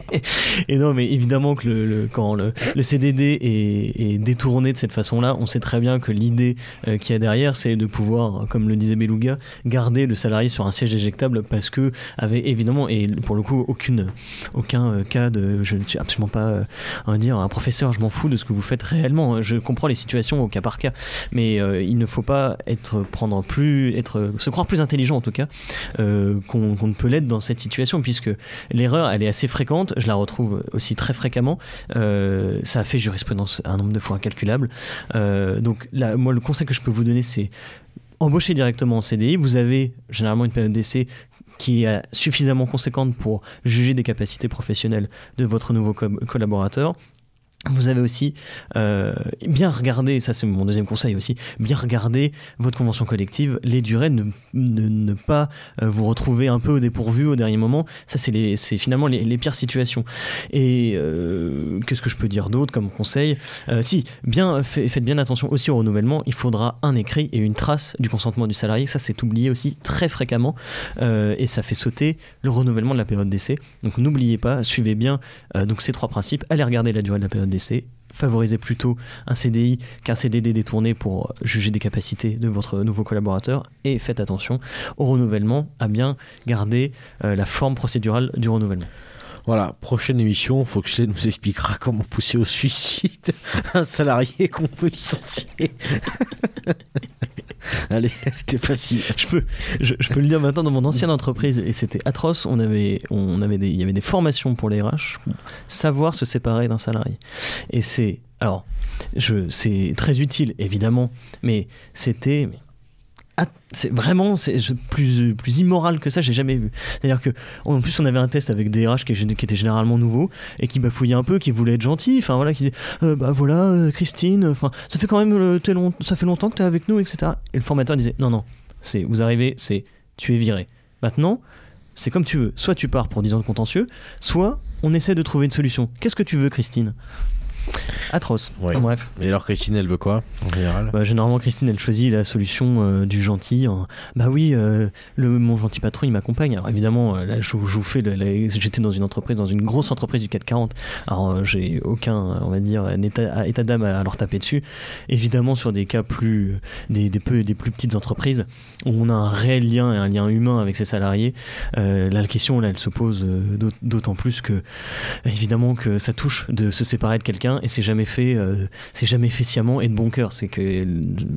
et non, mais évidemment que le, quand le, le CDD est, est, détourné de cette façon-là, on sait très bien que l'idée euh, qu'il y a derrière, c'est de pouvoir, comme le disait Beluga, garder le salarié sur un siège éjectable parce que, avait évidemment, et pour le coup, aucune, aucun euh, cas de. Je ne suis absolument pas, euh, on va dire, un professeur, je m'en fous de ce que vous faites réellement. Je comprends les situations au cas par cas, mais euh, il ne faut pas être, prendre plus, être, se croire plus intelligent en tout cas qu'on ne peut l'être dans cette situation, puisque l'erreur, elle est assez fréquente. Je la retrouve aussi très fréquemment. ça a fait jurisprudence un nombre de fois incalculable. donc, moi, le conseil que je peux vous donner, c'est embaucher directement en CDI. Vous avez généralement une période d'essai qui est suffisamment conséquente pour juger des capacités professionnelles de votre nouveau collaborateur. Vous avez aussi euh, bien regardé, ça c'est mon deuxième conseil aussi, bien regarder votre convention collective, les durées, ne, pas euh, vous retrouver un peu au dépourvu au dernier moment. Ça c'est finalement les, pires situations. Et euh, qu'est-ce que je peux dire d'autre comme conseil? Si, bien, faites bien attention aussi au renouvellement, il faudra un écrit et une trace du consentement du salarié. Ça c'est oublié aussi très fréquemment et ça fait sauter le renouvellement de la période d'essai. Donc n'oubliez pas, suivez bien donc ces trois principes, allez regarder la durée de la période favorisez plutôt un CDI qu'un CDD détourné pour juger des capacités de votre nouveau collaborateur et faites attention au renouvellement, à bien garder euh, la forme procédurale du renouvellement. Voilà, prochaine émission, Foxley nous expliquera comment pousser au suicide un salarié qu'on peut licencier. Allez, c'était facile. Je peux, je, peux le dire maintenant dans mon ancienne entreprise et c'était atroce. On avait, on avait des, il y avait des formations pour les RH, savoir se séparer d'un salarié. Et c'est, alors, c'est très utile évidemment, mais c'était c'est vraiment c'est plus plus immoral que ça j'ai jamais vu. C'est à dire que en plus on avait un test avec des RH qui, qui étaient généralement nouveaux et qui bafouillaient un peu qui voulaient être gentils enfin voilà qui disaient euh, bah voilà euh, Christine enfin ça fait quand même euh, long, ça fait longtemps que tu es avec nous etc et le formateur disait non non c'est vous arrivez c'est tu es viré. Maintenant c'est comme tu veux. Soit tu pars pour 10 ans de contentieux soit on essaie de trouver une solution. Qu'est-ce que tu veux Christine? Atroce. bref. Et alors Christine, elle veut quoi en général? Bah, Généralement, Christine, elle choisit la solution euh, du gentil. Bah oui, euh, le, mon gentil patron, il m'accompagne. Alors évidemment, euh, là, je, vous fais. J'étais dans une entreprise, dans une grosse entreprise du 440. Alors j'ai aucun, on va dire, état, état d'âme à, leur taper dessus. Évidemment, sur des cas plus, des, des, peu, des plus petites entreprises où on a un réel lien et un lien humain avec ses salariés, là, la question, là, elle se pose d'autant plus que, évidemment, que ça touche de se séparer de quelqu'un et c'est jamais fait, euh, c'est jamais sciemment et de bon cœur. C'est que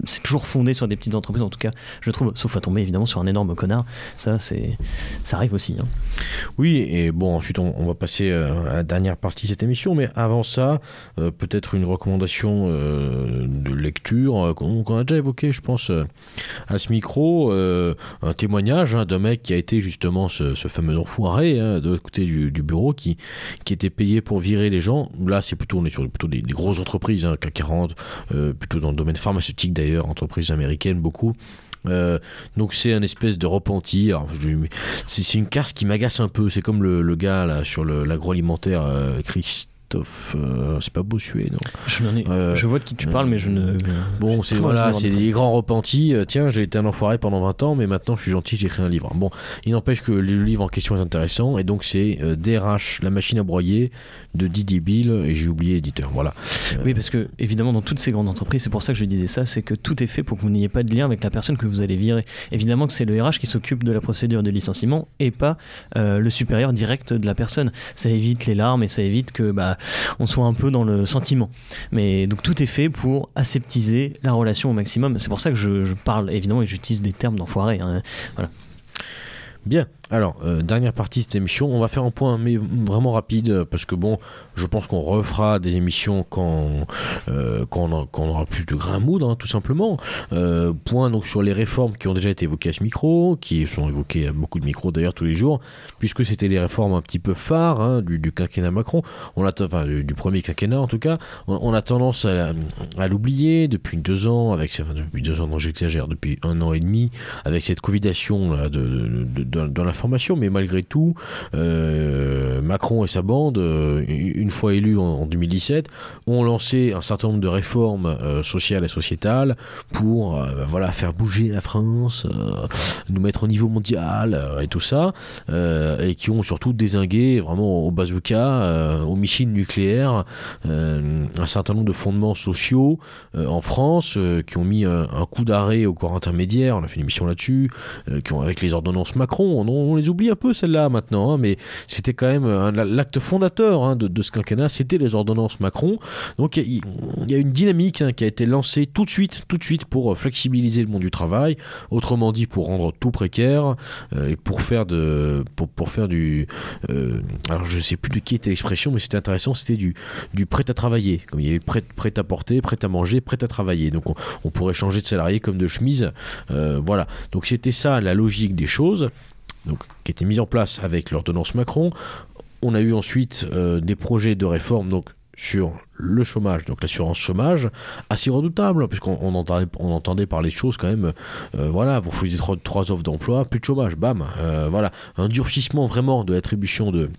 c'est toujours fondé sur des petites entreprises, en tout cas, je trouve, sauf à tomber évidemment sur un énorme connard. Ça, c'est, ça arrive aussi. Hein. Oui, et bon, ensuite on, va passer euh, à la dernière partie de cette émission, mais avant ça, euh, peut-être une recommandation de lecture qu'on a déjà évoqué, je pense, à ce micro, un témoignage hein, d'un mec qui a été justement ce, fameux enfoiré hein, de l'autre côté du, du, bureau qui, qui était payé pour virer les gens. Là, c'est plutôt on est sur plutôt des, grosses entreprises, hein, CAC 40, euh, plutôt dans le domaine pharmaceutique d'ailleurs, entreprises américaines beaucoup. Euh, donc c'est un espèce de repenti. C'est une casse qui m'agace un peu. C'est comme le, gars là sur l'agroalimentaire, euh, Chris Christophe, euh, c'est pas Bossuet, non? Je, ai, Euh, je vois de qui tu parles, mais je ne. Bon, c'est voilà, c'est les grands repentis. Tiens, j'ai été un enfoiré pendant 20 ans, mais maintenant je suis gentil, j'ai écrit un livre. Bon, il n'empêche que le livre en question est intéressant, et donc c'est euh, DRH, la machine à broyer de Didier Bill, et j'ai oublié l'éditeur. Voilà. Oui, parce que évidemment, dans toutes ces grandes entreprises, c'est pour ça que je disais ça, c'est que tout est fait pour que vous n'ayez pas de lien avec la personne que vous allez virer. Évidemment que c'est le RH qui s'occupe de la procédure de licenciement et pas euh, le supérieur direct de la personne. Ça évite les larmes et ça évite que bah, on soit un peu dans le sentiment. Mais donc tout est fait pour aseptiser la relation au maximum. C'est pour ça que je, je parle évidemment et j'utilise des termes d'enfoiré. hein. Voilà. Bien. Alors, euh, dernière partie de cette émission, on va faire un point, mais vraiment rapide, euh, parce que bon, je pense qu'on refera des émissions quand, euh, quand, on, aura plus de grain à moudre, hein, tout simplement. Point donc sur les réformes qui ont déjà été évoquées à ce micro, qui sont évoquées à beaucoup de micros d'ailleurs tous les jours, puisque c'était les réformes un petit peu phares hein, du, quinquennat Macron, on a, enfin, du, premier quinquennat en tout cas, on, a tendance à, l'oublier depuis deux ans, avec depuis deux ans, non j'exagère, depuis un an et demi, avec cette covidation là, de, de- de mais malgré tout, euh, Macron et sa bande, euh, une fois élus en, en 2017, ont lancé un certain nombre de réformes euh, sociales et sociétales pour bah, voilà, faire bouger la France, nous mettre au niveau mondial et tout ça, et qui ont surtout désingué vraiment au bazooka, aux missiles nucléaires, un certain nombre de fondements sociaux en France, qui ont mis un coup d'arrêt au corps intermédiaire, on a fait une émission là-dessus, avec les ordonnances Macron, on, on les oublie un peu celles-là maintenant, hein, mais c'était quand même un- l'acte fondateur hein, de, ce quinquennat, c'était les ordonnances Macron. Donc il y, a une dynamique hein, qui a été lancée tout de suite, tout de suite pour euh, flexibiliser le monde du travail, autrement dit pour rendre tout précaire euh, et pour faire de, pour, faire du, euh, alors je sais plus de qui était l'expression, mais c'était intéressant, c'était du, du prêt à travailler, comme il y avait prêt, prêt à porter, prêt à manger, prêt à travailler. Donc on, pourrait changer de salarié comme de chemise, euh, voilà. Donc c'était ça la logique des choses donc, qui était mise en place avec l'ordonnance Macron. On a eu ensuite euh, des projets de réforme donc, sur le chômage, donc l'assurance chômage, assez redoutable, puisqu'on on entendait, parler de choses quand même, euh, voilà, vous faisiez trois, offres d'emploi, plus de chômage, bam, euh, voilà, un durcissement vraiment de l'attribution de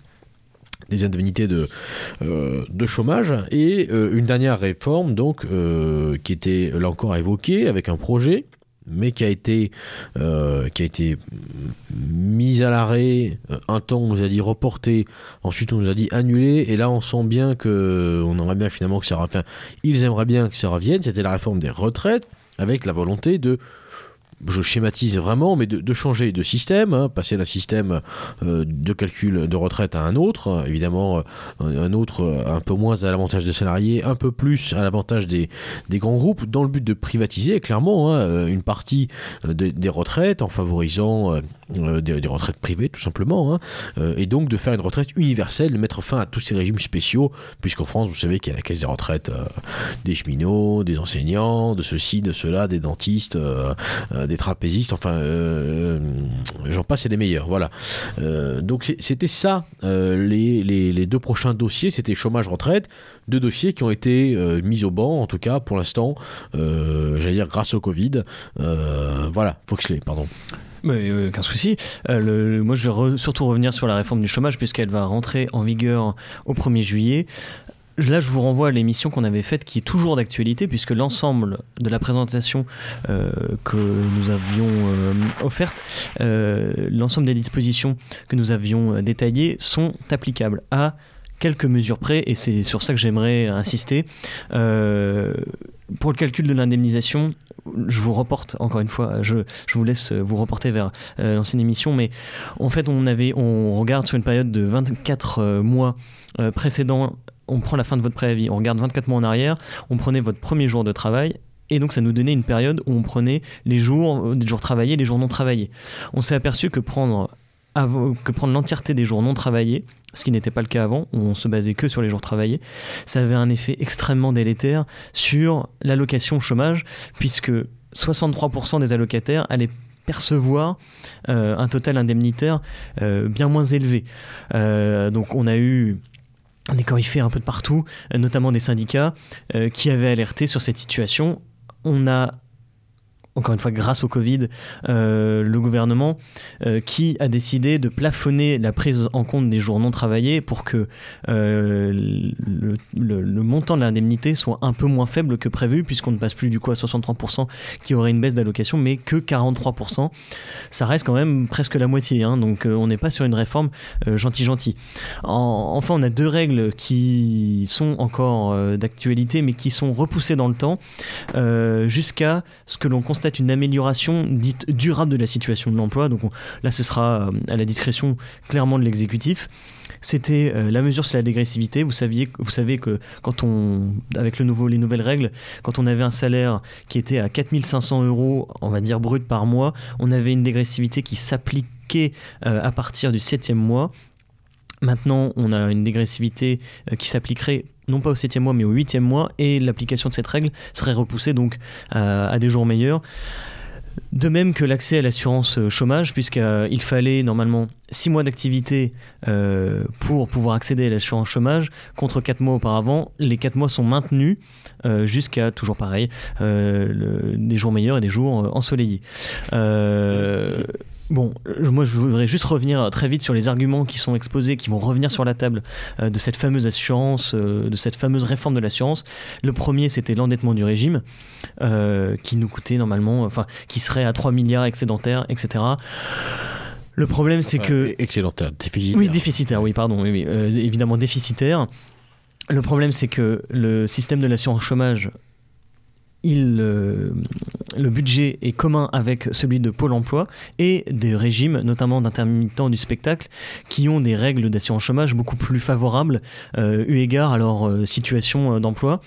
des indemnités de, chômage et une dernière réforme donc qui était là encore évoquée avec un projet mais qui a été euh, mise à l'arrêt euh, un temps on nous a dit reporté. Ensuite on nous a dit annulé. Et là on sent bien que on aimerait bien finalement que ça enfin ils aimeraient bien que ça revienne. C'était la réforme des retraites avec la volonté de je schématise vraiment, mais de, changer de système, hein, passer d'un système euh, de calcul de retraite à un autre, évidemment euh, un, autre euh, un peu moins à l'avantage des salariés, un peu plus à l'avantage des, grands groupes, dans le but de privatiser clairement hein, une partie des retraites en favorisant euh, des, retraites privées tout simplement, hein, euh, et donc de faire une retraite universelle, de mettre fin à tous ces régimes spéciaux, puisqu'en France vous savez qu'il y a la caisse des retraites euh, des cheminots, des enseignants, de ceci, de cela, des dentistes, des trapézistes, enfin, j'en passe et des meilleurs, voilà. Donc c'était ça, les, les- les deux prochains dossiers, c'était chômage-retraite, deux dossiers qui ont été mis au banc, en tout cas pour l'instant, j'allais dire grâce au Covid. Voilà, Foxley, pardon. Mais euh, aucun souci. Euh, le- moi, je vais re- surtout revenir sur la réforme du chômage, puisqu'elle va rentrer en vigueur au 1er juillet. Là, je vous renvoie à l'émission qu'on avait faite, qui est toujours d'actualité, puisque l'ensemble de la présentation euh, que nous avions euh, offerte, l'ensemble des dispositions que nous avions détaillées sont applicables à quelques mesures près, et c'est sur ça que j'aimerais insister. Euh, pour le calcul de l'indemnisation, je vous reporte encore une fois, je, je vous laisse vous reporter vers euh, l'ancienne émission, mais en fait, on, avait, on regarde sur une période de 24 euh, mois euh, précédents, on prend la fin de votre préavis, on regarde 24 mois en arrière, on prenait votre premier jour de travail. Et donc ça nous donnait une période où on prenait les jours, euh, les jours travaillés, les jours non travaillés. On s'est aperçu que prendre, que prendre l'entièreté des jours non travaillés, ce qui n'était pas le cas avant, où on se basait que sur les jours travaillés, ça avait un effet extrêmement délétère sur l'allocation chômage, puisque 63% des allocataires allaient percevoir euh, un total indemnitaire euh, bien moins élevé. Euh, donc on a eu des coryphées un peu de partout, notamment des syndicats, qui avaient alerté sur cette situation. On a encore une fois grâce au Covid, euh, le gouvernement euh, qui a décidé de plafonner la prise en compte des jours non travaillés pour que euh, le, montant de l'indemnité soit un peu moins faible que prévu, puisqu'on ne passe plus du coup à 63% qui aurait une baisse d'allocation, mais que 43%. Ça reste quand même presque la moitié, hein, donc on n'est pas sur une réforme gentil-gentil. En- enfin, on a deux règles qui sont encore d'actualité, mais qui sont repoussées dans le temps jusqu'à ce que l'on constate une amélioration dite durable de la situation de l'emploi. Donc on- là, ce sera euh, à la discrétion clairement de l'exécutif. C'était euh, la mesure sur la dégressivité. Vous, saviez, vous savez que quand on, avec le nouveau, les nouvelles règles, quand on avait un salaire qui était à 4500 euros, on va dire brut par mois, on avait une dégressivité qui s'appliquait euh, à partir du septième mois. Maintenant, on a une dégressivité qui s'appliquerait non pas au septième mois, mais au huitième mois, et l'application de cette règle serait repoussée donc à, des jours meilleurs. De même que l'accès à l'assurance euh, chômage, puisqu'il fallait normalement 6 mois d'activité euh, pour pouvoir accéder à l'assurance chômage, contre 4 mois auparavant, les 4 mois sont maintenus euh, jusqu'à, toujours pareil, des jours meilleurs et des jours ensoleillés. Bon, euh, moi je voudrais juste revenir très vite sur les arguments qui sont exposés, qui vont revenir sur la table euh, de cette fameuse assurance, euh, de cette fameuse réforme de l'assurance. Le premier, c'était l'endettement du régime, euh, qui nous coûtait normalement, enfin, qui serait à 3 milliards excédentaires, etc. Le problème, c'est que. Excédentaire, déficitaire. Oui, déficitaire, oui, pardon, oui, oui, évidemment déficitaire. Le problème, c'est que le système de l'assurance chômage, il, euh, le budget est commun avec celui de Pôle emploi et des régimes, notamment d'intermittents du spectacle, qui ont des règles d'assurance chômage beaucoup plus favorables euh, eu égard à leur euh, situation euh, d'emploi.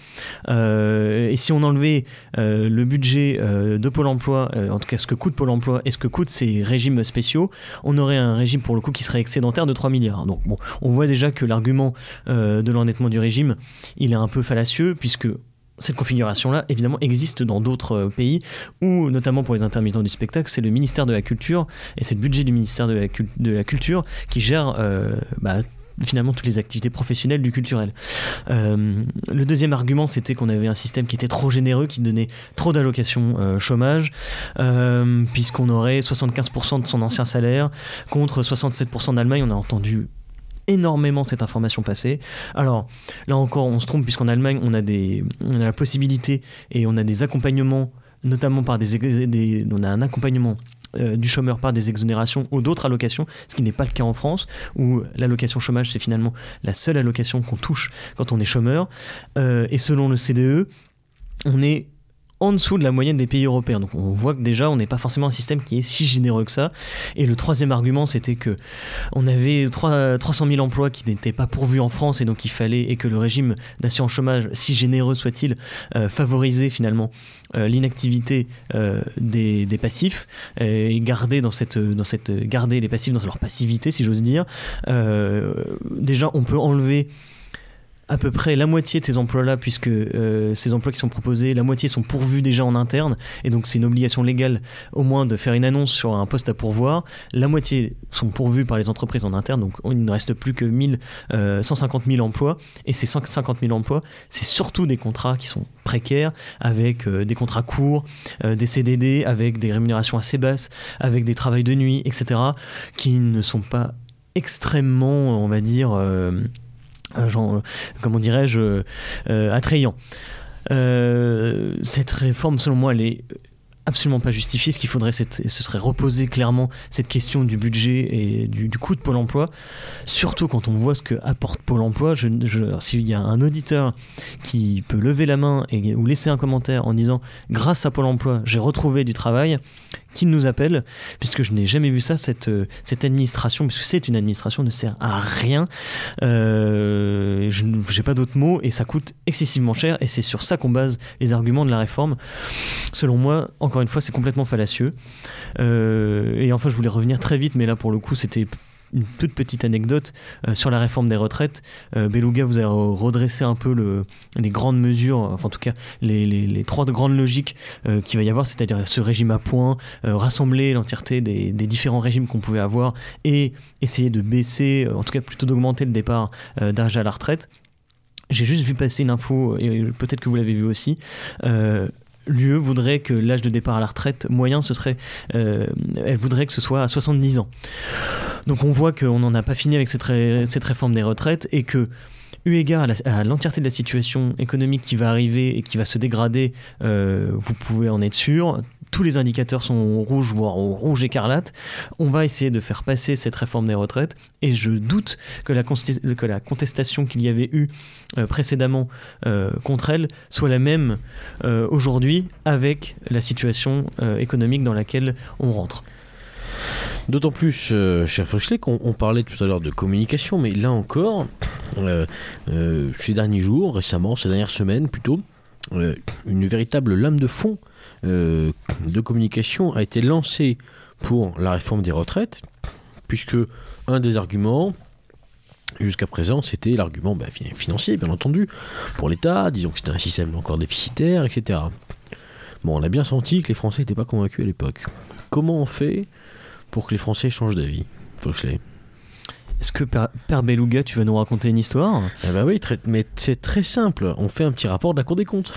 Et si on enlevait le budget de Pôle emploi, en tout cas ce que coûte Pôle emploi et ce que coûtent ces régimes spéciaux, on aurait un régime pour le coup qui serait excédentaire de 3 milliards. Donc bon, on voit déjà que l'argument de l'endettement du régime, il est un peu fallacieux puisque cette configuration-là, évidemment, existe dans d'autres euh, pays, où, notamment pour les intermittents du spectacle, c'est le ministère de la Culture, et c'est le budget du ministère de la, Culture qui gère euh, bah, finalement toutes les activités professionnelles du culturel. Euh, le deuxième argument, c'était qu'on avait un système qui était trop généreux, qui donnait trop d'allocations chômage, puisqu'on aurait 75% de son ancien salaire contre 67% d'Allemagne. On a entendu énormément cette information passer. Alors là encore, on se trompe puisqu'en Allemagne, on a, des, la possibilité et on a des accompagnements, notamment par des on a un accompagnement euh, du chômeur par des exonérations ou d'autres allocations, ce qui n'est pas le cas en France, où l'allocation chômage, c'est finalement la seule allocation qu'on touche quand on est chômeur. Euh, et selon le CDE, on est en dessous de la moyenne des pays européens. Donc on voit que déjà on n'est pas forcément un système qui est si généreux que ça. Et le troisième argument c'était que on avait 3, 300 000 emplois qui n'étaient pas pourvus en France et donc il fallait et que le régime d'assurance chômage, si généreux soit-il, euh, favorisait finalement euh, l'inactivité euh, des, passifs et garder dans cette dans garder les passifs dans leur passivité si j'ose dire. Déjà on peut enlever à peu près la moitié de ces emplois-là, puisque euh, ces emplois qui sont proposés, la moitié sont pourvus déjà en interne, et donc c'est une obligation légale au moins de faire une annonce sur un poste à pourvoir. La moitié sont pourvus par les entreprises en interne, donc il ne reste plus que 1000, euh, 150 000 emplois, et ces 150 000 emplois, c'est surtout des contrats qui sont précaires, avec euh, des contrats courts, euh, des CDD, avec des rémunérations assez basses, avec des travails de nuit, etc., qui ne sont pas extrêmement, on va dire, euh, euh, genre, comment dirais-je, euh, attrayant. Euh, cette réforme, selon moi, elle est absolument pas justifiée. Ce qu'il faudrait, c'est- ce serait reposer clairement cette question du budget et du, coût de Pôle emploi, surtout quand on voit ce que apporte Pôle emploi. Je, je- S'il y a un auditeur qui peut lever la main et, ou laisser un commentaire en disant grâce à Pôle emploi, j'ai retrouvé du travail, qu'il nous appelle, puisque je n'ai jamais vu ça, cette, cette administration, puisque c'est une administration, ne sert à rien. Euh, je n'ai pas d'autres mots et ça coûte excessivement cher et c'est sur ça qu'on base les arguments de la réforme. Selon moi, encore une fois, c'est complètement fallacieux. Euh, et enfin, je voulais revenir très vite, mais là pour le coup, c'était une toute petite anecdote euh, sur la réforme des retraites. Euh, Beluga vous a redressé un peu le, les grandes mesures, enfin en tout cas les, trois grandes logiques euh, qu'il va y avoir, c'est-à-dire ce régime à points, euh, rassembler l'entièreté des, différents régimes qu'on pouvait avoir et essayer de baisser, en tout cas plutôt d'augmenter le départ d'âge à la retraite. J'ai juste vu passer une info, et peut-être que vous l'avez vu aussi. l'UE voudrait que l'âge de départ à la retraite moyen, ce serait, elle voudrait que ce soit à 70 ans. Donc on voit qu'on n'en a pas fini avec cette réforme des retraites et que eu égard à l'entièreté de la situation économique qui va arriver et qui va se dégrader, vous pouvez en être sûr tous les indicateurs sont rouges, voire rouge écarlate. On va essayer de faire passer cette réforme des retraites et je doute que la, contestation qu'il y avait eu euh, précédemment euh, contre elle soit la même euh, aujourd'hui avec la situation économique dans laquelle on rentre. D'autant plus, cher Foxley, qu'on parlait tout à l'heure de communication, mais là encore, ces derniers jours, récemment, ces dernières semaines plutôt, une véritable lame de fond euh, de communication a été lancé pour la réforme des retraites, puisque un des arguments, jusqu'à présent, c'était l'argument bah, financier, bien entendu, pour l'État, disons que c'était un système encore déficitaire, etc. Bon, on a bien senti que les Français n'étaient pas convaincus à l'époque. Comment on fait pour que les Français changent d'avis est-ce que Père, Beluga, tu vas nous raconter une histoire? Eh ben oui, mais c'est très simple. On fait un petit rapport de la Cour des comptes.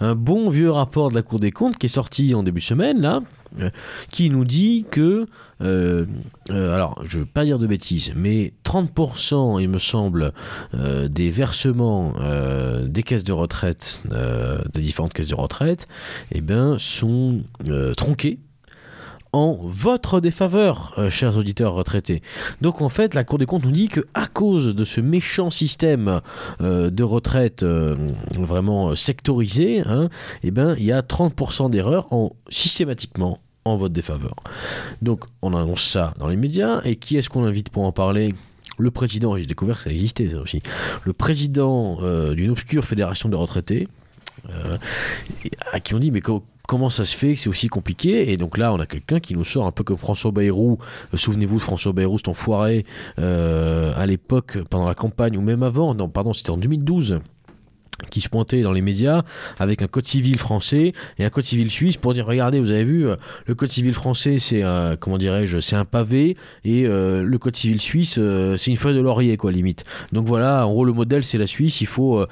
Un bon vieux rapport de la Cour des comptes qui est sorti en début de semaine, là, euh, qui nous dit que, euh, euh, alors je ne veux pas dire de bêtises, mais 30% il me semble des versements des caisses de retraite, des différentes caisses de retraite, eh ben, sont tronqués en votre défaveur, euh, chers auditeurs retraités. Donc en fait, la Cour des comptes nous dit que à cause de ce méchant système euh, de retraite euh, vraiment sectorisé, hein, eh ben, il y a 30% d'erreurs en, systématiquement en votre défaveur. Donc on annonce ça dans les médias, et qui est-ce qu'on invite pour en parler? Le président, j'ai découvert que ça existait ça aussi, le président d'une obscure fédération de retraités, à qui on dit mais comment ça se fait que c'est aussi compliqué Et donc là, on a quelqu'un qui nous sort un peu comme François Bayrou. Euh, souvenez-vous de François Bayrou, cet enfoiré, euh, à l'époque, pendant la campagne, ou même avant, non, pardon, c'était en 2012 qui se pointait dans les médias avec un code civil français et un code civil suisse pour dire regardez vous avez vu euh, le code civil français c'est dirais-je c'est un pavé et le code civil suisse c'est une feuille de laurier quoi limite donc voilà en gros le modèle c'est la Suisse il faut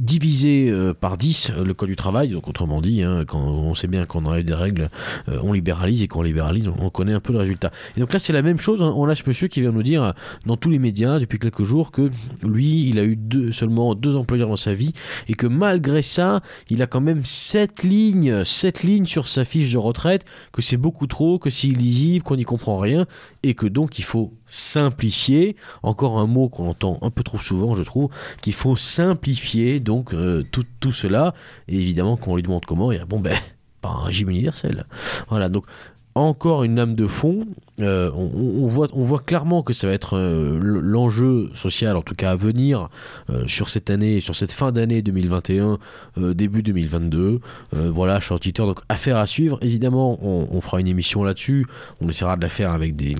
diviser euh, par 10 euh, le code du travail. Donc autrement dit, hein, quand on sait bien qu'on enlève des règles, euh, on libéralise et qu'on libéralise, on, connaît un peu le résultat. Et donc là, c'est la même chose. On a ce monsieur qui vient nous dire dans tous les médias depuis quelques jours que lui, il a eu seulement deux employeurs dans sa vie et que malgré ça, il a quand même 7 lignes, 7 lignes sur sa fiche de retraite, que c'est beaucoup trop, que c'est illisible, qu'on n'y comprend rien et que donc il faut simplifier. Encore un mot qu'on entend un peu trop souvent, je trouve, qu'il faut simplifier donc euh, tout, tout, cela. Et évidemment, quand on lui demande comment, il répond ben, pas un régime universel. Voilà, donc encore une lame de fond. Euh, on, voit, clairement que ça va être euh, l'enjeu social, en tout cas à venir, sur cette année, sur cette fin d'année 2021, début 2022. voilà, cher auditeur, donc affaire à suivre. Évidemment, on fera une émission là-dessus. On essaiera de la faire avec des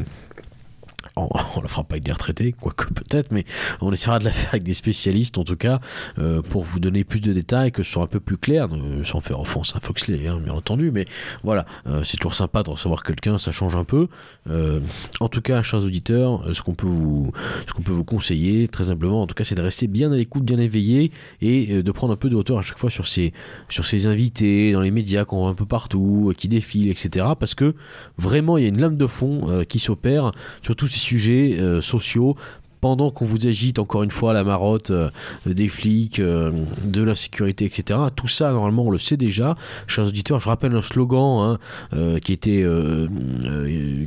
on, ne la fera pas avec des retraités, quoique peut-être, mais on essaiera de la faire avec des spécialistes en tout cas, euh, pour vous donner plus de détails, que ce soit un peu plus clair, euh, sans faire offense à Foxley, hein, bien entendu, mais voilà, euh, c'est toujours sympa de recevoir quelqu'un, ça change un peu. en tout cas, chers auditeurs, ce qu'on peut vous, peut vous conseiller, très simplement, en tout cas, c'est de rester bien à l'écoute, bien éveillé, et de prendre un peu de hauteur à chaque fois sur ces, sur ces invités, dans les médias qu'on voit un peu partout, qui défilent, etc. Parce que vraiment, il y a une lame de fond qui s'opère sur tous ces sujets euh, sociaux pendant qu'on vous agite encore une fois la marotte euh, des flics, euh, de l'insécurité, etc. Tout ça, normalement, on le sait déjà. Chers auditeurs, je rappelle un slogan hein, euh, qui, était,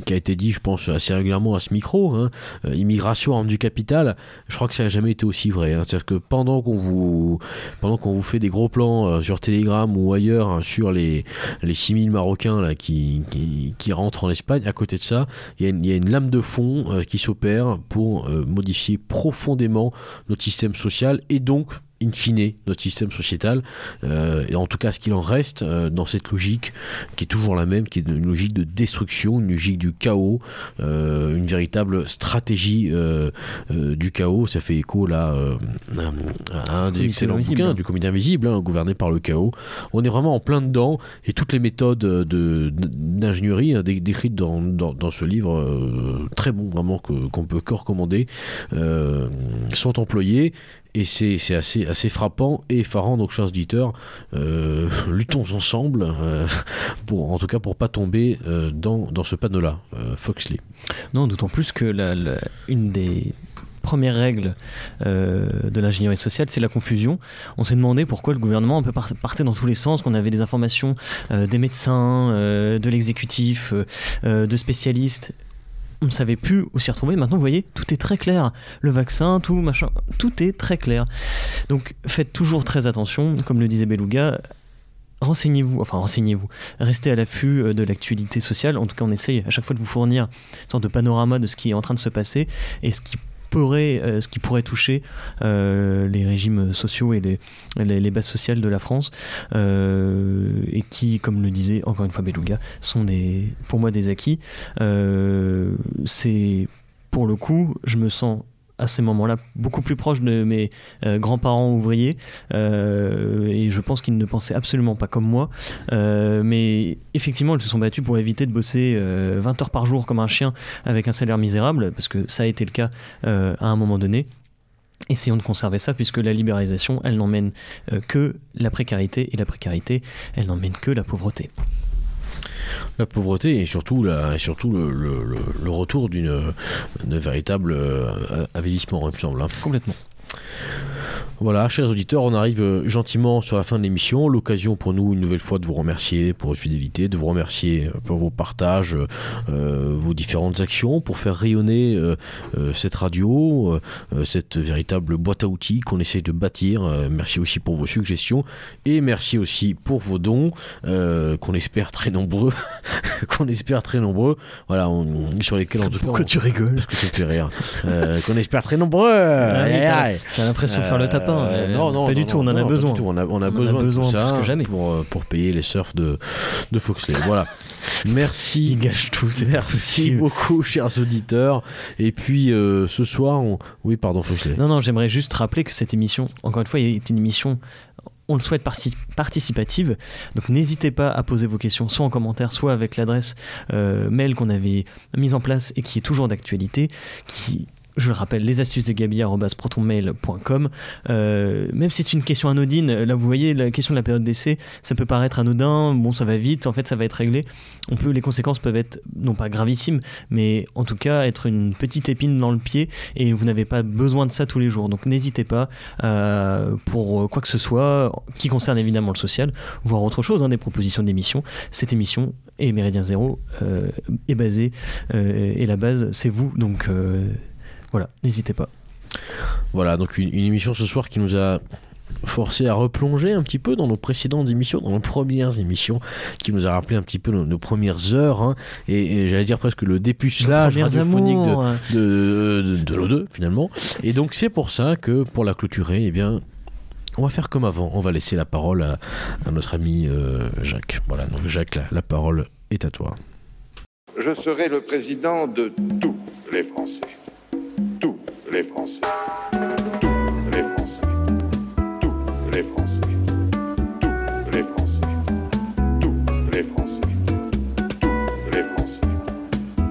qui a été dit, je pense, assez régulièrement à ce micro hein, immigration, arme du capital. Je crois que ça n'a jamais été aussi vrai. Hein. C'est-à-dire que pendant qu'on vous, pendant qu'on vous fait des gros plans sur Telegram ou ailleurs sur les, les 6000 Marocains là, qui, rentrent en Espagne, à côté de ça, il y, y, a une lame de fond qui s'opère pour modifier profondément notre système social et donc in fine notre système sociétal, euh, et en tout cas ce qu'il en reste euh, dans cette logique qui est toujours la même, qui est une logique de destruction, une logique du chaos, euh, une véritable stratégie du chaos. Ça fait écho là à un des excellents bouquins du comité invisible, hein, gouverné par le chaos. On est vraiment en plein dedans et toutes les méthodes d'ingénierie hein, décrites dans, dans, ce livre, très bon vraiment qu'on peut que recommander, sont employées et c'est assez, assez frappant et effarant. Donc, chers auditeurs, euh, luttons ensemble, euh, pour, en tout cas pour pas tomber euh, dans, dans ce panneau-là, Foxley. Non, d'autant plus que la, une des premières règles de l'ingénierie sociale, c'est la confusion. On s'est demandé pourquoi le gouvernement un peu partait dans tous les sens, qu'on avait des informations des médecins, de l'exécutif, de spécialistes on ne savait plus où s'y retrouver. Maintenant, vous voyez, tout est très clair. Le vaccin, tout, machin, tout est très clair. Donc, faites toujours très attention. Comme le disait Beluga, renseignez-vous, enfin renseignez-vous, restez à l'affût euh, de l'actualité sociale. En tout cas, on essaye à chaque fois de vous fournir une sorte de panorama de ce qui est en train de se passer et ce qui euh, ce qui pourrait toucher euh, les régimes sociaux et les, les, bases sociales de la France, euh, et qui, comme le disait encore une fois Beluga, sont des, pour moi des acquis. c'est pour le coup, je me sens à ces moments-là beaucoup plus proche de mes euh, grands-parents ouvriers euh, et je pense qu'ils ne pensaient absolument pas comme moi. Euh, mais effectivement ils se sont battus pour éviter de bosser 20 heures par jour comme un chien avec un salaire misérable parce que ça a été le cas à un moment donné. Essayons de conserver ça puisque la libéralisation, elle n'emmène que la précarité et la précarité, elle n'emmène que la pauvreté la pauvreté et surtout, la, surtout le, retour d'une véritable euh, il me semble. Hein. Complètement. Voilà, chers auditeurs, on arrive euh, gentiment sur la fin de l'émission. L'occasion pour nous, une nouvelle fois, de vous remercier pour votre fidélité, de vous remercier euh, pour vos partages, euh, vos différentes actions pour faire rayonner cette radio, cette véritable boîte à outils qu'on essaie de bâtir. merci aussi pour vos suggestions et merci aussi pour vos dons, qu'on espère très nombreux. qu'on espère très nombreux. Voilà, sur lesquels cas. Pourquoi tu rigoles Parce que ça fait rire. qu'on espère très nombreux. Ah T'as l'impression de faire le tapin. Euh, non, non, pas du tout, on en a besoin. On a, on a besoin, de ça Pour, euh, pour payer les surfs de, de Foxley. Voilà. Merci. Il gâche tout, Merci beaucoup, chers auditeurs. Et puis euh, ce soir, on... oui, pardon, Foxley. Non, non, j'aimerais juste rappeler que cette émission, encore une fois, est une émission on le souhaite participative. Donc n'hésitez pas à poser vos questions, soit en commentaire, soit avec l'adresse mail qu'on avait mise en place et qui est toujours d'actualité, qui je le rappelle, les astuces de Gabi.protonmail.com. Euh, même si c'est une question anodine, là vous voyez la question de la période d'essai, ça peut paraître anodin, bon ça va vite, en fait ça va être réglé. On peut, les conséquences peuvent être non pas gravissimes, mais en tout cas être une petite épine dans le pied et vous n'avez pas besoin de ça tous les jours. Donc n'hésitez pas euh, pour quoi que ce soit qui concerne évidemment le social, voire autre chose, hein, des propositions d'émission. Cette émission et Méridien Zéro euh, est basée et la base c'est vous donc voilà, n'hésitez pas. Voilà, donc une, émission ce soir qui nous a forcé à replonger un petit peu dans nos précédentes émissions, dans nos premières émissions, qui nous a rappelé un petit peu nos, premières heures, hein, et, j'allais dire presque le dépucelage radiophonique de, de, nos deux, finalement. Et donc c'est pour ça que, pour la clôturer, eh bien, on va faire comme avant, on va laisser la parole à, notre ami euh, Jacques. Voilà, donc Jacques, la parole est à toi. Je serai le président de tous les Français les Français. Tous les Français. Tous les Français. Tous les Français. Tous les Français. Tous les Français.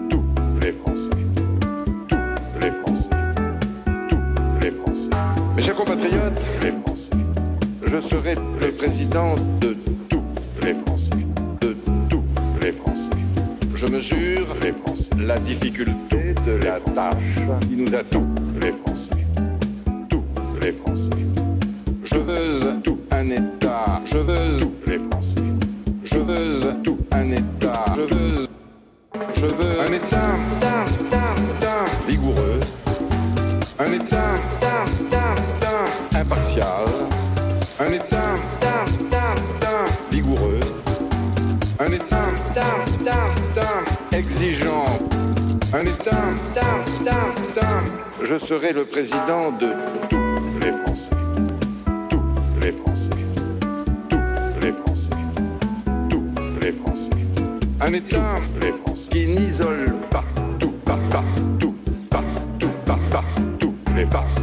Tous les Français. Tous les Français. Tous les Français. Mes chers compatriotes, les Français. Je serai le président de Je mesure les Français. La difficulté de la tâche qui nous attend les Français. Tous les Français. Je veux tout un État. Je veux tous les Français. Je veux tout un État. Je veux. Je veux un État vigoureux. Un État impartial. Je serai le président de tous les Français. Tous les Français. Tous les Français. Tous les Français. Un État, les Français, qui n'isole pas tout, pas, pas, tout, pas, tout, pas, pas, tous les farces.